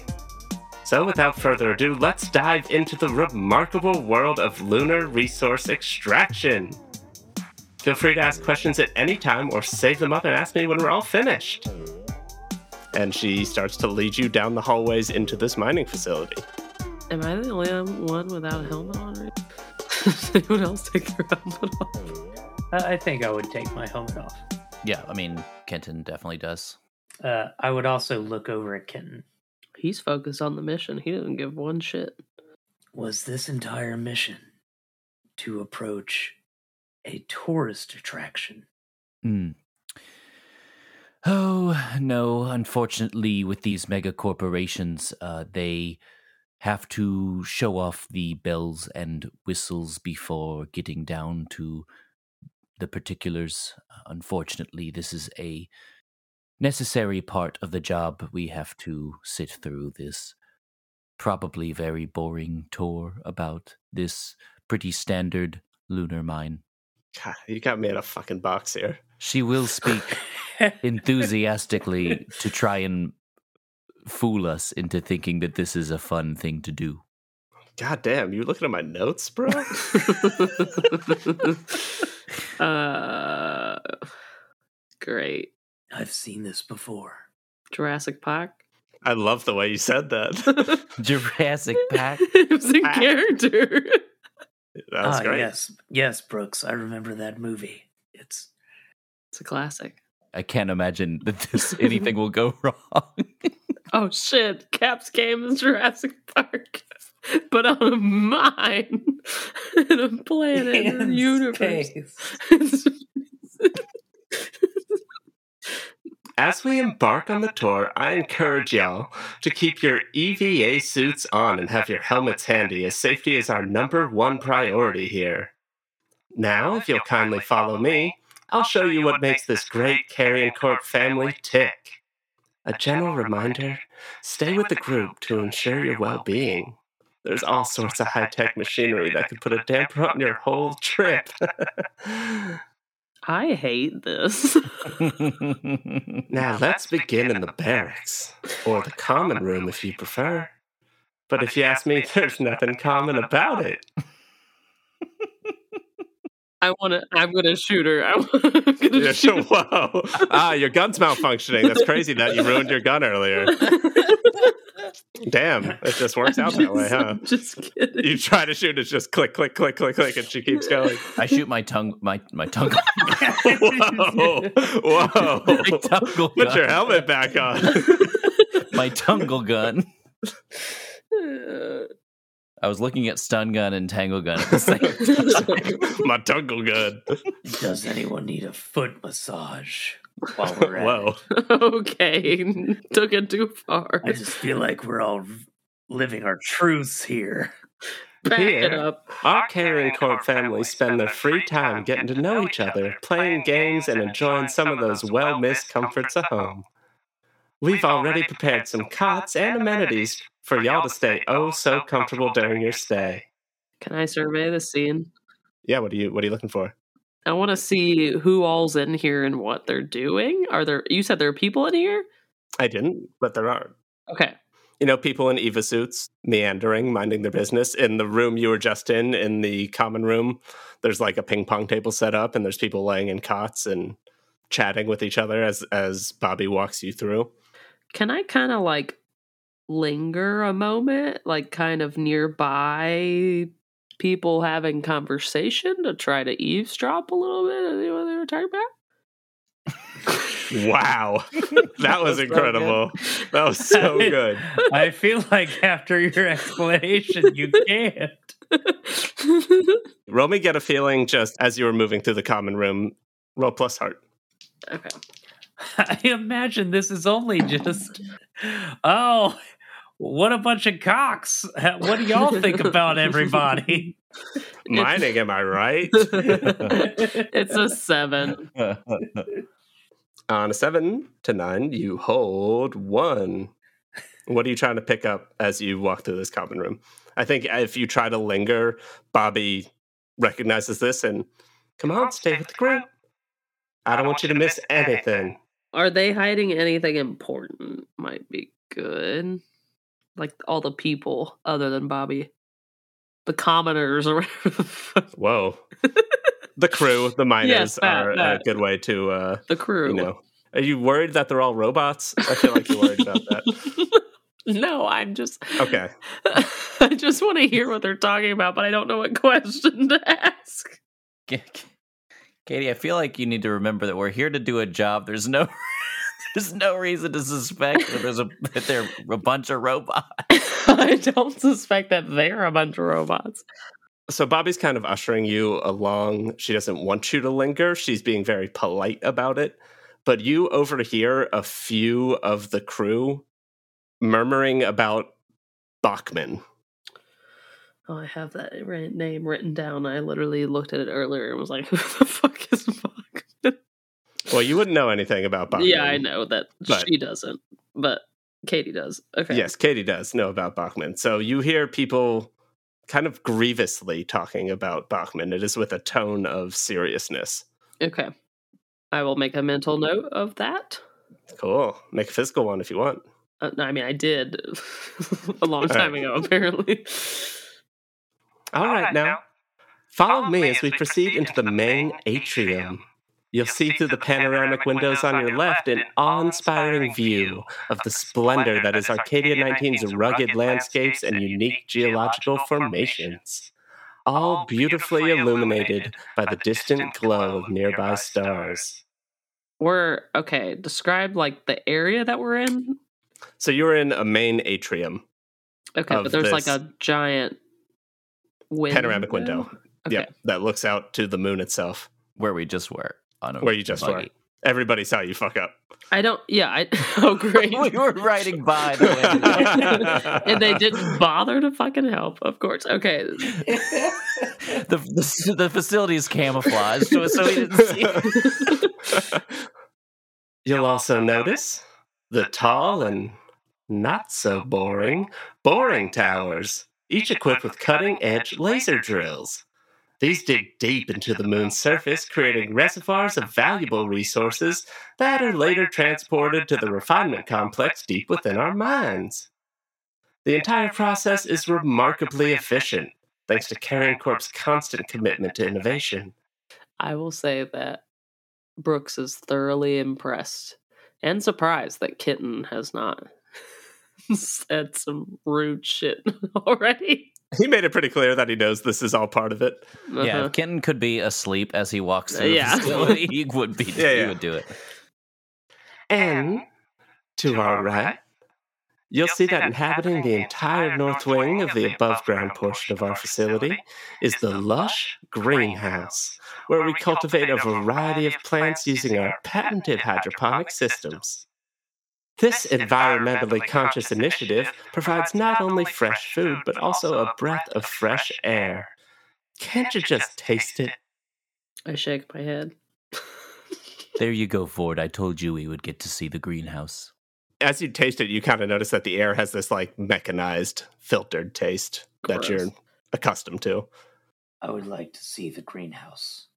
So, without further ado, let's dive into the remarkable world of lunar resource extraction. Feel free to ask questions at any time or save them up and ask me when we're all finished. And she starts to lead you down the hallways into this mining facility. Am I the only one without a helmet on? Right? <laughs> Does anyone else take their helmet off? I I think I would take my helmet off. Yeah, I mean, Kenton definitely does. Uh, I would also look over at Kenton. He's focused on the mission. He doesn't give one shit. Was this entire mission to approach a tourist attraction? Hmm. Oh, no. Unfortunately, with these mega corporations, uh, they have to show off the bells and whistles before getting down to the particulars. Unfortunately, this is a necessary part of the job. We have to sit through this probably very boring tour about this pretty standard lunar mine. God, you got me in a fucking box here. She will speak <laughs> enthusiastically to try and fool us into thinking that this is a fun thing to do. God damn, you looking at my notes, bro? <laughs> <laughs> uh, great. I've seen this before. Jurassic Park. I love the way you said that. <laughs> Jurassic Park. <laughs> it was in character. That was ah, great. yes, yes, Brooks. I remember that movie. It's It's a classic. I can't imagine that this anything will go <laughs> wrong. Oh shit! Caps game in Jurassic Park, but on a mine in a planet in a in universe. As we embark on the tour, I encourage y'all to keep your EVA suits on and have your helmets handy, as safety is our number one priority here. Now, if you'll kindly follow me, I'll show you what makes this great Carrion Corp family tick. A general reminder stay with the group to ensure your well being. There's all sorts of high tech machinery that could put a damper on your whole trip. <laughs> I hate this. <laughs> Now let's begin in the barracks, or the common room if you prefer. But if you ask me, there's nothing common about it. <laughs> I want to. I'm gonna shoot her. <laughs> I'm gonna Yeah, shoot. <laughs> Whoa. Ah, your gun's malfunctioning. That's crazy that you ruined your gun earlier. <laughs> Damn, it just works out that way, huh? I'm just kidding. You try to shoot, it's just click, click, click, click, click, and she keeps going. I shoot my tongue, my my tongue, Whoa, whoa. my tungle Put your helmet back on. my tungle gun. I was looking at stun gun and tangle gun at the same <laughs> time. My tungle gun. Does anyone need a foot massage while we're at Whoa. it? <laughs> okay, <laughs> took it too far. I just feel like we're all living our truths here. Back it Here. up. Our Carrion Corp families spend their free time getting to know each other, playing games, and enjoying some of those well missed comforts of home. We've already prepared some cots and amenities for y'all to stay oh so comfortable during your stay. Can I survey the scene? Yeah, what are you what are you looking for? I want to see who all's in here and what they're doing. Are there? You said there are people in here. I didn't, but there are. Okay. You know, people in EVA suits meandering, minding their business. In the room you were just in, in the common room, there's like a ping pong table set up, and there's people laying in cots and chatting with each other as as Bobbi walks you through. Can I kind of like linger a moment, like kind of nearby people having conversation to try to eavesdrop a little bit of what they were talking about? Wow, <laughs> <laughs> that was so incredible. That was so <laughs> good. I feel like after your explanation, you can't. Roll me get a feeling just as you were moving through the common room. Roll plus heart. okay. I imagine this is only just. Oh, what a bunch of cocks! <laughs> What do y'all think about everybody? <laughs> Mining, am I right? <laughs> it's a seven. On a seven to nine, you hold one. What are you trying to pick up as you walk through this common room? I think if you try to linger, Bobbi recognizes this and come on, stay with the group. I don't want you to miss anything. Are they hiding anything important? Might be good. Like all the people other than Bobbi. The commoners or whatever. Whoa. the crew, the <laughs> miners Yes, that- are a good way to, uh, The crew. you know. Are you worried that they're all robots? I feel like you're worried about that. <laughs> no, I'm just Okay. <laughs> I just want to hear what they're talking about, but I don't know what question to ask. Katie, I feel like you need to remember that we're here to do a job. There's no, <laughs> there's no reason to suspect that there's a that they're a bunch of robots. <laughs> I don't suspect that they're a bunch of robots. So Bobbi's kind of ushering you along. She doesn't want you to linger. She's being very polite about it. But you overhear a few of the crew murmuring about Bachman. Oh, I have that name written down. I literally looked at it earlier and was like, <laughs> "Who the fuck is Bach?" Well, you wouldn't know anything about Bachman. yeah, I know that But- she doesn't, but Katie does. Okay. Yes, Katie does know about Bachman. So you hear people kind of grievously talking about Bachman. It is with a tone of seriousness. Okay. I will make a mental note of that. Cool. Make a physical one if you want. Uh, no, I mean, I did <laughs> a long time ago, apparently. All right, now follow me as we proceed into the main atrium. You'll see through the panoramic windows on your left an awe inspiring view of the splendor that is Arcadia 19's rugged landscapes and unique geological formations, all beautifully illuminated by the distant glow of nearby stars. We're okay. Describe like the area that we're in. So you're in a main atrium, Okay, but there's like a giant window. panoramic window. Okay. Yep, that looks out to the moon itself, Where we just were. On a where you just were. Everybody saw you fuck up. I don't. Yeah. I, <laughs> oh, <laughs> great. we were riding by the way. <laughs> and they didn't bother to fucking help. Of course. Okay. the, the the facility is camouflaged, so so we didn't see. You'll also notice the tall and not so boring boring towers, each equipped with cutting edge laser drills. These dig deep into the moon's surface, creating reservoirs of valuable resources that are later transported to the refinement complex deep within our mines. The entire process is remarkably efficient, thanks to Carrion Corp's constant commitment to innovation. I will say that Brooks is thoroughly impressed and surprised that Kenton has not <laughs> said some rude shit <laughs> already. He made it pretty clear that he knows this is all part of it. Yeah, Uh-huh. if Kenton could be asleep as he walks through Yeah. the facility, <laughs> he would be. Yeah, he would do it. And to our right, you'll see that inhabiting the entire north wing of the above ground portion of our facility is the lush greenhouse, where we cultivate a variety of plants using our patented hydroponic systems. This environmentally conscious initiative provides not only fresh food, but also a breath of fresh air. Can't you just taste it? I shake my head. <laughs> There you go, Ford. I told you we would get to see the greenhouse. as you taste it, you kind of notice that the air has this like mechanized, filtered taste that you're accustomed to. I would like to see the greenhouse.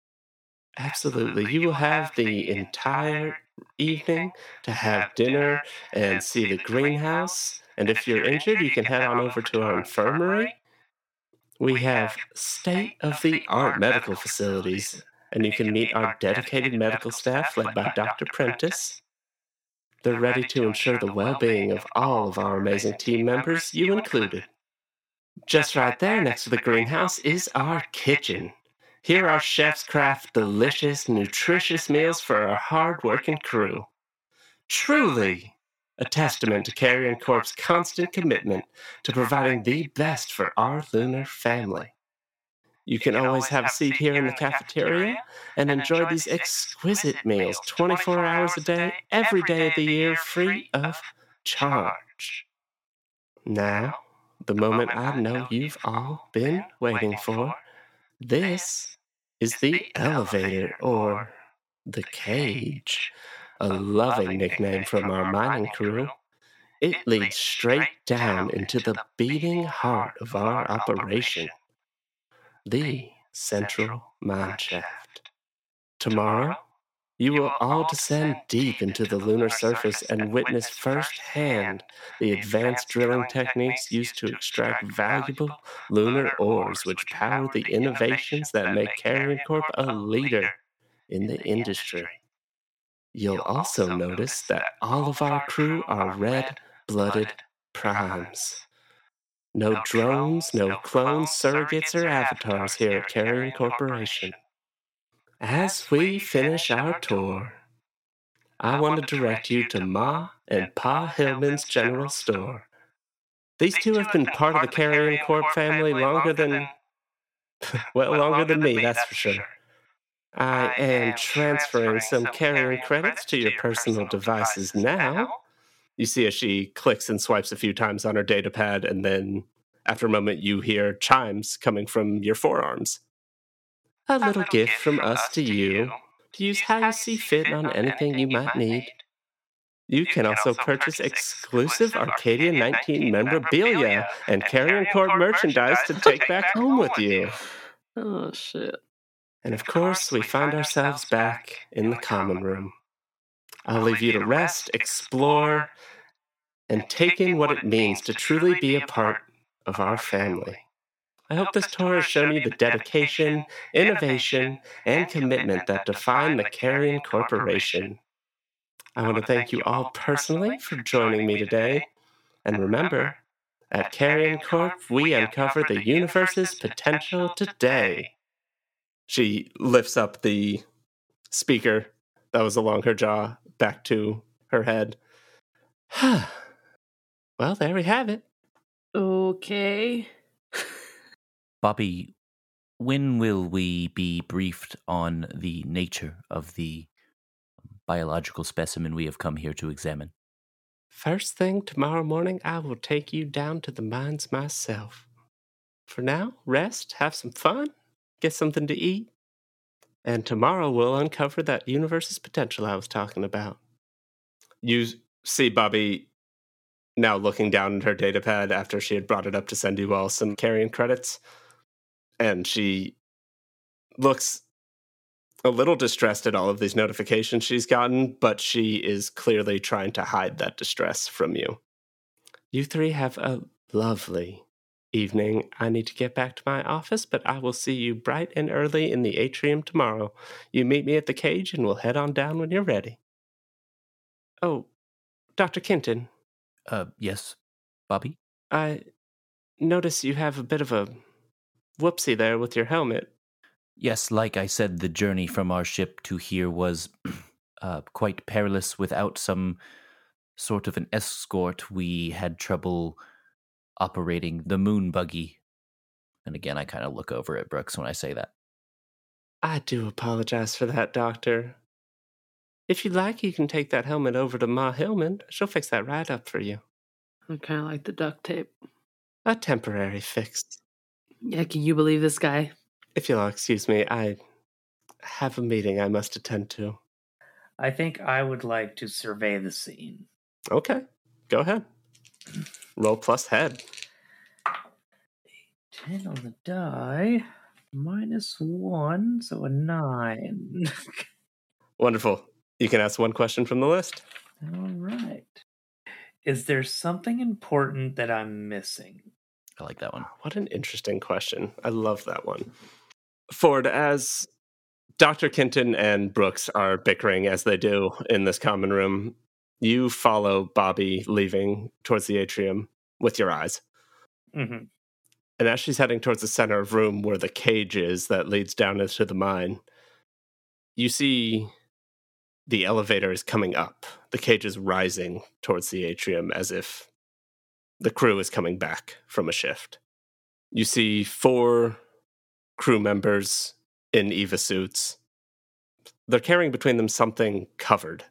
Absolutely. You will have the entire evening to have dinner and see the greenhouse. And if you're injured, you can head on over to our infirmary. We have state of the art medical facilities, and you can meet our dedicated medical staff led by Dr. Prentice. They're ready to ensure the well being of all of our amazing team members, you included. Just right there next to the greenhouse is our kitchen. Here our chefs craft delicious, nutritious meals for our hard-working crew. Truly a testament to Carrion Corp's constant commitment to providing the best for our lunar family. You can always have a seat here in the cafeteria and enjoy these exquisite meals 24 hours a day, every day of the year, free of charge. Now, the moment I know you've all been waiting for. This is the elevator or the cage, a loving nickname from our mining crew. It leads straight down into the beating heart of our operation, the central mine shaft. Tomorrow, you will all descend deep into the lunar surface and witness firsthand the advanced drilling techniques used to extract valuable lunar ores which power the innovations that make Carrion Corp a leader in the industry. You'll also notice that all of our crew are red blooded primes. No drones, no clones, surrogates, or avatars here at Carrion Corporation. As we finish our tour, I want to direct you to Ma and Pa Hillman's General Store. These two have been part of the Carrion Corp family longer than, <laughs> well, longer than me, that's for sure. I am transferring some carrion credits to your personal devices now. You see as she clicks and swipes a few times on her data pad, and then after a moment, you hear chimes coming from your forearms. A little gift from us to you to use how you see fit on anything you might need. You can also purchase exclusive Arcadia 19 memorabilia and Carrion Corp merchandise to take back home with you. Oh shit. And of course, we find ourselves back in the common room. I'll leave you to rest, explore, and take in what it means to truly be a part of our family. I hope this tour has shown you the dedication, innovation, and commitment that define the Carrion Corporation. I want to thank you all personally for joining me today. And remember, at Carrion Corp, we uncover the universe's potential today. She lifts up the speaker that was along her jaw back to her head. <sighs> well, there we have it. Okay. Bobbi, when will we be briefed on the nature of the biological specimen we have come here to examine? First thing tomorrow morning, I will take you down to the mines myself. For now, rest, have some fun, get something to eat, and tomorrow we'll uncover that universe's potential I was talking about. You see Bobbi now looking down at her datapad after she had brought it up to send you all some carrion credits. And she looks a little distressed at all of these notifications she's gotten, but she is clearly trying to hide that distress from you. You three have a lovely evening. I need to get back to my office, but I will see you bright and early in the atrium tomorrow. You meet me at the cage and we'll head on down when you're ready. Oh, Dr. Kenton, Uh, yes, Bobbi? I notice you have a bit of a whoopsie there with your helmet. Yes, like I said, the journey from our ship to here was <clears throat> uh, quite perilous. Without some sort of an escort, we had trouble operating the moon buggy. And again, I kind of look over at Brooks when I say that. I do apologize for that, Doctor. If you'd like, you can take that helmet over to Ma Hillman. She'll fix that right up for you. I kind of like the duct tape. A temporary fix. Yeah, can you believe this guy? If you'll excuse me, I have a meeting I must attend to. I think I would like to survey the scene. Okay, go ahead. Roll plus head. 10 on the die, minus 1, so a 9. <laughs> Wonderful. You can ask one question from the list. All right. Is there something important that I'm missing? I like that one. What an interesting question. I love that one. Ford, as Dr. Kenton and Brooks are bickering as they do in this common room, you follow Bobbi leaving towards the atrium with your eyes. hmm And as she's heading towards the center of room where the cage is that leads down into the mine, you see the elevator is coming up. The cage is rising towards the atrium as if the crew is coming back from a shift. You see four crew members in EVA suits. They're carrying between them something covered.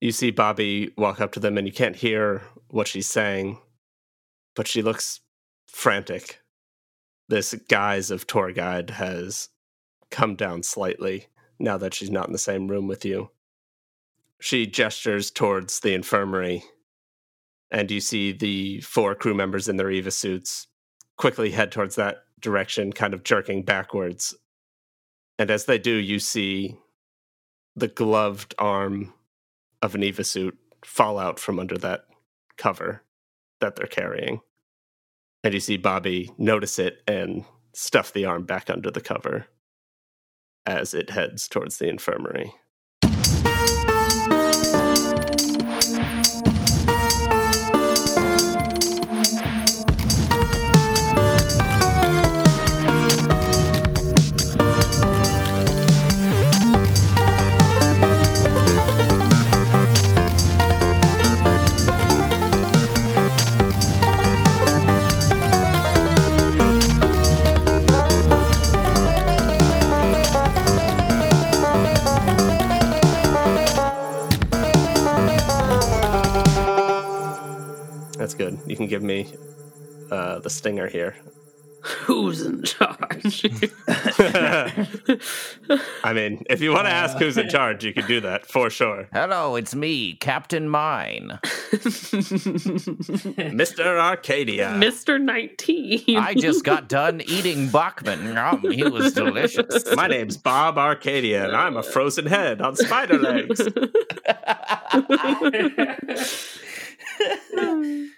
You see Bobbi walk up to them, and you can't hear what she's saying, but she looks frantic. This guise of tour guide has come down slightly now that she's not in the same room with you. She gestures towards the infirmary, and you see the four crew members in their EVA suits quickly head towards that direction, kind of jerking backwards. And as they do, you see the gloved arm of an EVA suit fall out from under that cover that they're carrying. And you see Bobbi notice it and stuff the arm back under the cover as it heads towards the infirmary. Good. You can give me uh, the stinger here. Who's in charge? <laughs> I mean, if you want to ask who's in charge, you can do that for sure. Hello, it's me, Captain Mine. <laughs> Mr. Arcadia. Mr. 19. I just got done eating Bachman. Um, he was delicious. My name's Bob Arcadia, and I'm a frozen head on spider legs. <laughs>